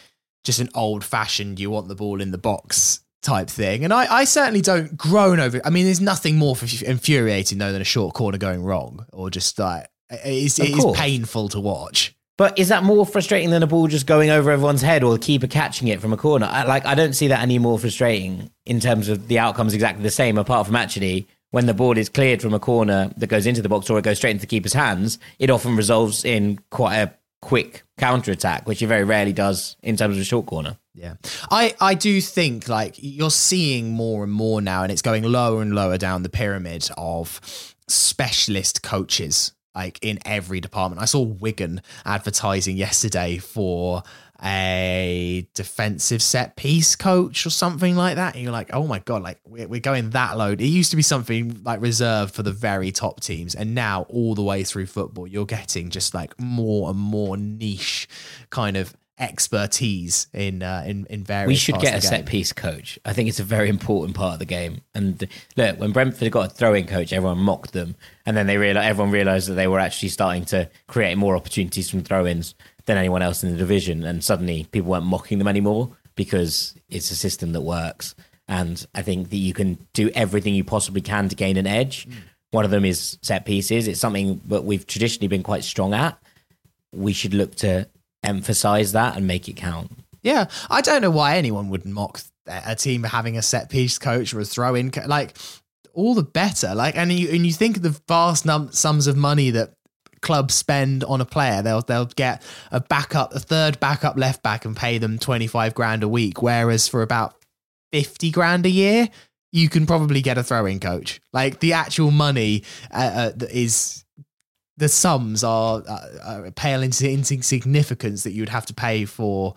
Speaker 1: just an old fashioned you want the ball in the box type thing. And I, I certainly don't groan over it. I mean, there's nothing more infuriating though than a short corner going wrong or just like it's,
Speaker 3: Of
Speaker 1: it is
Speaker 3: course.
Speaker 1: painful to watch.
Speaker 3: But is that more frustrating than a ball just going over everyone's head or the keeper catching it from a corner? I, like, I don't see that any more frustrating in terms of the outcomes exactly the same, apart from actually when the ball is cleared from a corner that goes into the box or it goes straight into the keeper's hands, it often resolves in quite a quick counter attack, which he very rarely does in terms of a short corner.
Speaker 1: Yeah. I, I do think like you're seeing more and more now, and it's going lower and lower down the pyramid of specialist coaches like in every department. I saw Wigan advertising yesterday for a defensive set piece coach or something like that. And you're like, oh my God, like we're, we're going that low. It used to be something like reserved for the very top teams. And now all the way through football, you're getting just like more and more niche kind of expertise in uh, in in various.
Speaker 3: We should get a
Speaker 1: the
Speaker 3: set piece coach. I think it's a very important part of the game. And look, when Brentford got a throw-in coach, everyone mocked them, and then they realized everyone realized that they were actually starting to create more opportunities from throw-ins than anyone else in the division, and suddenly people weren't mocking them anymore because it's a system that works. And I think that you can do everything you possibly can to gain an edge. Mm. One of them is set pieces. It's something that we've traditionally been quite strong at. We should look to emphasize that and make it count.
Speaker 1: Yeah, I don't know why anyone would mock a team having a set piece coach or a throw in co- like all the better. Like, and you and you think of the vast num- sums of money that clubs spend on a player. They'll they'll get a backup, a third backup left back, and pay them twenty five grand a week. Whereas for about fifty grand a year, you can probably get a throw in coach. Like the actual money uh, uh, that is the sums are uh, uh, pale into insignificance that you would have to pay for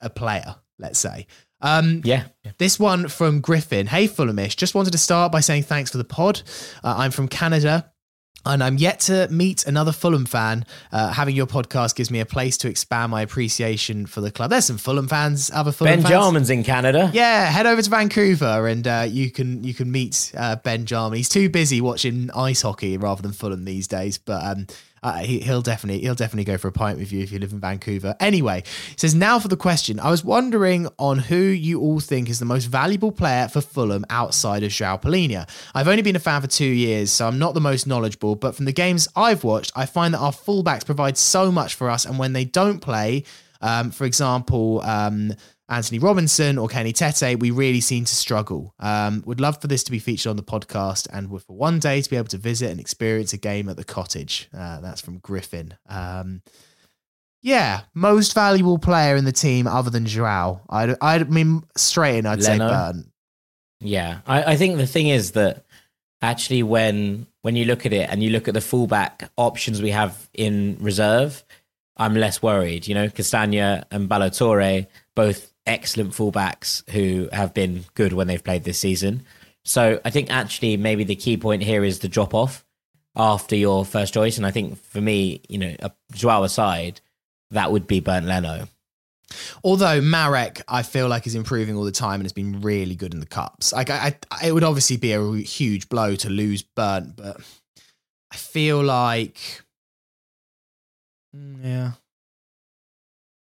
Speaker 1: a player, let's say. Um,
Speaker 3: Yeah.
Speaker 1: this one from Griffin. Hey, Fulhamish. Just wanted to start by saying thanks for the pod. Uh, I'm from Canada. And I'm yet to meet another Fulham fan. Uh, having your podcast gives me a place to expand my appreciation for the club. There's some Fulham fans, other Fulham
Speaker 3: Ben
Speaker 1: fans.
Speaker 3: Jarman's in Canada.
Speaker 1: Yeah, head over to Vancouver and uh, you can you can meet uh, Ben Jarman. He's too busy watching ice hockey rather than Fulham these days, but um, uh, he, he'll definitely he'll definitely go for a pint with you if you live in Vancouver. Anyway, says now for the question. I was wondering on who you all think is the most valuable player for Fulham outside of João Palhinha. I've only been a fan for two years, so I'm not the most knowledgeable. But from the games I've watched, I find that our fullbacks provide so much for us, and when they don't play, um, for example. Um, Antonee Robinson or Kenny Tete, we really seem to struggle. Um, would love for this to be featured on the podcast and would for one day to be able to visit and experience a game at the cottage. Uh, that's from Griffin. Um, yeah, most valuable player in the team other than Joao. I, I mean, straight in, I'd say
Speaker 3: Leno?
Speaker 1: Burton.
Speaker 3: Yeah, I, I think the thing is that actually when when you look at it and you look at the fullback options we have in reserve, I'm less worried. You know, Castagne and Ballo-Touré, both excellent fullbacks who have been good when they've played this season. So I think actually maybe the key point here is the drop off after your first choice. And I think for me, you know, Joao aside, that would be Bernd Leno.
Speaker 1: Although Marek, I feel like is improving all the time and has been really good in the cups. Like I, I, it would obviously be a huge blow to lose Bernd, but I feel like, Mm, yeah.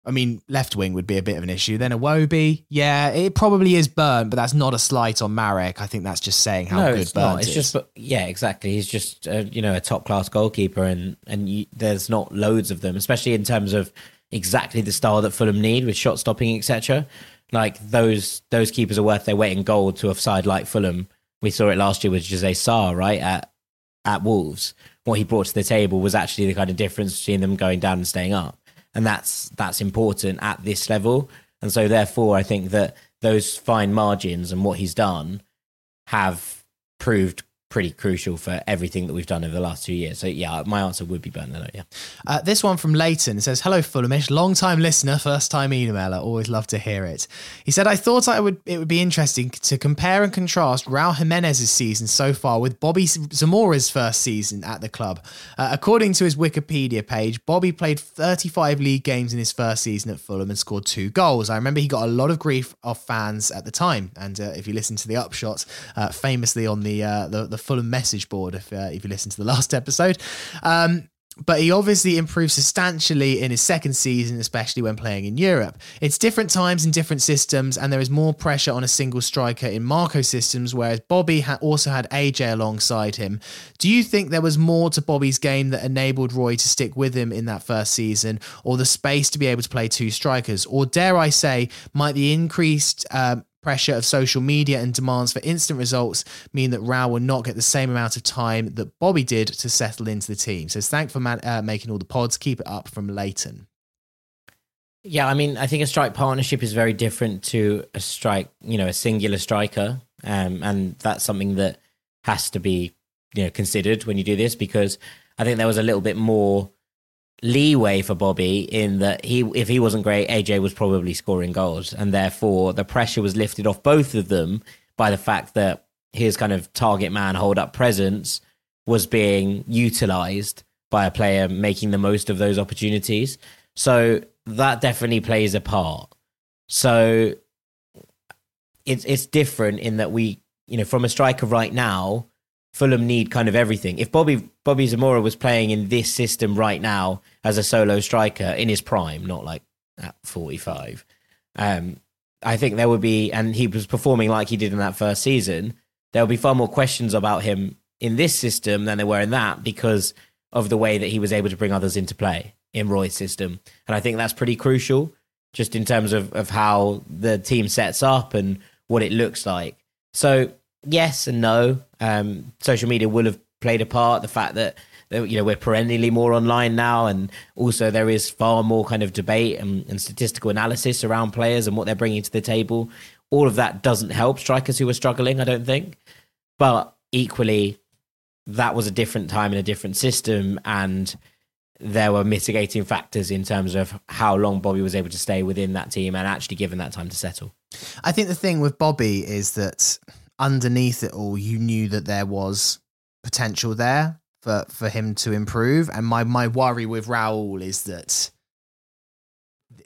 Speaker 1: I mean, left wing would be a bit of an issue. Then a Wobie, yeah, it probably is Bernd, but that's not a slight on Marek. I think that's just saying how
Speaker 3: no,
Speaker 1: good
Speaker 3: it's not. It's
Speaker 1: is.
Speaker 3: just, yeah, exactly. He's just uh, you know a top class goalkeeper, and and you, there's not loads of them, especially in terms of exactly the style that Fulham need with shot stopping, etc. Like those those keepers are worth their weight in gold to a side like Fulham. We saw it last year with Jose Sá, right at at Wolves. What he brought to the table was actually the kind of difference between them going down and staying up, and that's that's important at this level. And so, therefore, I think that those fine margins and what he's done have proved pretty crucial for everything that we've done over the last two years. So yeah, my answer would be Bernd Leno. Yeah,
Speaker 1: Uh, this one from Leighton says, "Hello, Fulhamish, long time listener, first time emailer. Always love to hear it." He said, "I thought I would it would be interesting to compare and contrast Raul Jimenez's season so far with Bobby Zamora's first season at the club. Uh, according to his Wikipedia page, Bobby played 35 league games in his first season at Fulham and scored two goals. I remember he got a lot of grief off fans at the time, and uh, if you listen to the upshot, uh, famously on the, uh, the the Fulham message board, if uh, if you listen to the last episode." Um, but he obviously improved substantially in his second season, especially when playing in Europe. It's different times and different systems, and there is more pressure on a single striker in Marco systems, whereas Bobby ha- also had AJ alongside him. Do you think there was more to Bobby's game that enabled Roy to stick with him in that first season, or the space to be able to play two strikers? Or dare I say, might the increased um, pressure of social media and demands for instant results mean that Raul will not get the same amount of time that Bobby did to settle into the team. So thanks for man- uh, making all the pods. Keep it up from Leighton.
Speaker 3: Yeah, I mean, I think a strike partnership is very different to a strike, you know, a singular striker, um, and that's something that has to be, you know, considered when you do this because I think there was a little bit more leeway for Bobby in that he, if he wasn't great, AJ was probably scoring goals, and therefore the pressure was lifted off both of them by the fact that his kind of target man hold up presence was being utilized by a player making the most of those opportunities. So that definitely plays a part. So it's it's different in that we, you know, from a striker right now, Fulham need kind of everything. If Bobby Bobby Zamora was playing in this system right now as a solo striker in his prime, not like at 45, um, I think there would be, and he was performing like he did in that first season, there will be far more questions about him in this system than there were in that because of the way that he was able to bring others into play in Roy's system. And I think that's pretty crucial just in terms of, of how the team sets up and what it looks like. So, yes and no. Um, social media will have played a part. The fact that you know we're perennially more online now, and also there is far more kind of debate and, and statistical analysis around players and what they're bringing to the table. All of that doesn't help strikers who are struggling, I don't think. But equally, that was a different time in a different system, and there were mitigating factors in terms of how long Bobby was able to stay within that team and actually given that time to settle.
Speaker 1: I think the thing with Bobby is that underneath it all, you knew that there was potential there for, for him to improve. And my, my worry with Raul is that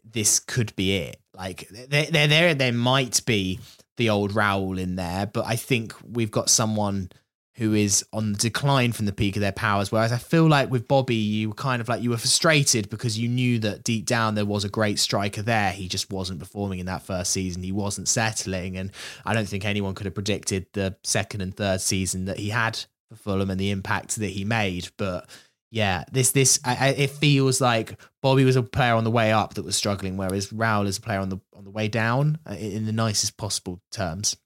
Speaker 1: this could be it. Like there, there, there, there might be the old Raul in there, but I think we've got someone who is on the decline from the peak of their powers. Whereas I feel like with Bobby, you kind of like you were frustrated because you knew that deep down there was a great striker there. He just wasn't performing in that first season. He wasn't settling, and I don't think anyone could have predicted the second and third season that he had for Fulham and the impact that he made. But yeah, this this I, it feels like Bobby was a player on the way up that was struggling, whereas Raul is a player on the on the way down uh, in the nicest possible terms.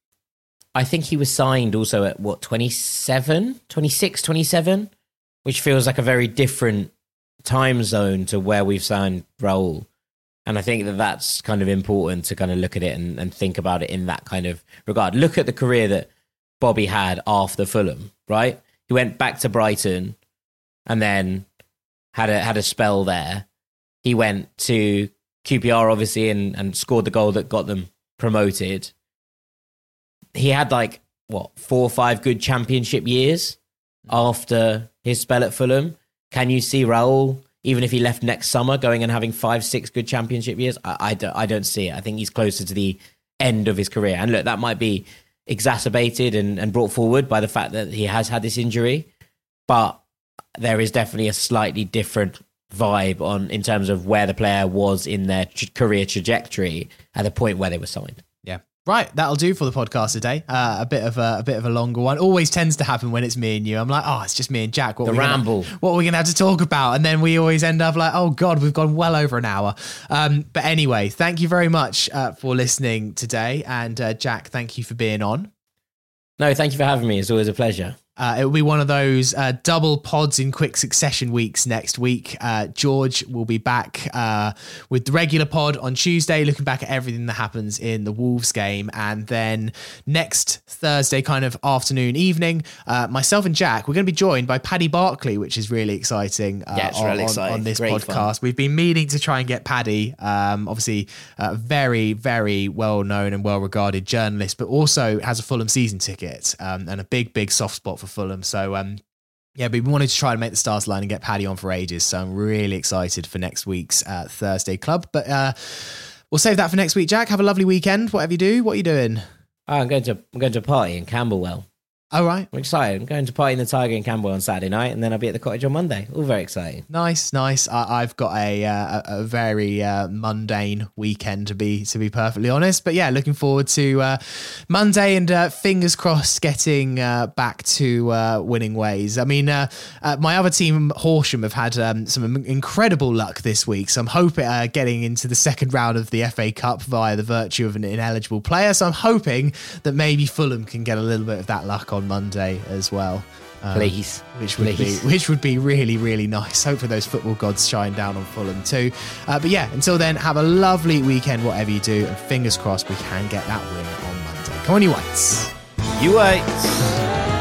Speaker 3: I think he was signed also at what 27, 26, 27, which feels like a very different time zone to where we've signed Raul. And I think that that's kind of important to kind of look at it and, and think about it in that kind of regard. Look at the career that Bobby had after Fulham, right? He went back to Brighton and then had a had a spell there. He went to QPR obviously and, and scored the goal that got them promoted he had like what four or five good championship years after his spell at Fulham. Can you see Raul, even if he left next summer, going and having five, six good championship years? I, I, don't, I don't see it. I think he's closer to the end of his career. And look, that might be exacerbated and, and brought forward by the fact that he has had this injury. But there is definitely a slightly different vibe on in terms of where the player was in their career trajectory at the point where they were signed.
Speaker 1: Right, that'll do for the podcast today. Uh, a bit of a, a, bit of a longer one. Always tends to happen when it's me and you. I'm like, oh, it's just me and Jack.
Speaker 3: What the ramble.
Speaker 1: Gonna, what are we gonna have to talk about? And then we always end up like, oh god, we've gone well over an hour. Um, but anyway, thank you very much uh, for listening today, and uh, Jack, thank you for being on.
Speaker 3: No, thank you for having me. It's always a pleasure.
Speaker 1: Uh, it will be one of those uh, double pods in quick succession weeks next week. Uh, George will be back uh, with the regular pod on Tuesday, looking back at everything that happens in the Wolves game. And then next Thursday, kind of afternoon, evening, uh, myself and Jack, we're going to be joined by Paddy Barkley, which is really exciting,
Speaker 3: uh, yeah, it's
Speaker 1: on,
Speaker 3: really exciting.
Speaker 1: on, this
Speaker 3: Great
Speaker 1: podcast.
Speaker 3: Fun.
Speaker 1: We've been meaning to try and get Paddy, um, obviously, a very, very well known and well regarded journalist, but also has a Fulham season ticket um, and a big, big soft spot for Fulham. So um, yeah, we wanted to try to make the stars line and get Paddy on for ages. So I'm really excited for next week's uh, Thursday club. But uh, we'll save that for next week. Jack, have a lovely weekend. Whatever you do, what are you doing?
Speaker 3: Oh, I'm going to I'm going to a party in Camberwell.
Speaker 1: All right.
Speaker 3: I'm excited. I'm going to party in the Tiger in Camberwell on Saturday night, and then I'll be at the cottage on Monday. All very exciting.
Speaker 1: Nice, nice. I, I've got a, uh, a a very uh, mundane weekend to be to be perfectly honest, but yeah, looking forward to uh, Monday and uh, fingers crossed getting uh, back to uh, winning ways. I mean, uh, uh, my other team, Horsham, have had um, some incredible luck this week, so I'm hoping uh, getting into the second round of the FA Cup via the virtue of an ineligible player. So I'm hoping that maybe Fulham can get a little bit of that luck on Monday as well. Um,
Speaker 3: Please.
Speaker 1: which would
Speaker 3: Please.
Speaker 1: be which would be really really nice. Hopefully those football gods shine down on Fulham too. Uh, but yeah, until then, have a lovely weekend, whatever you do, and fingers crossed we can get that win on Monday. Come on, you whites.
Speaker 3: You wait.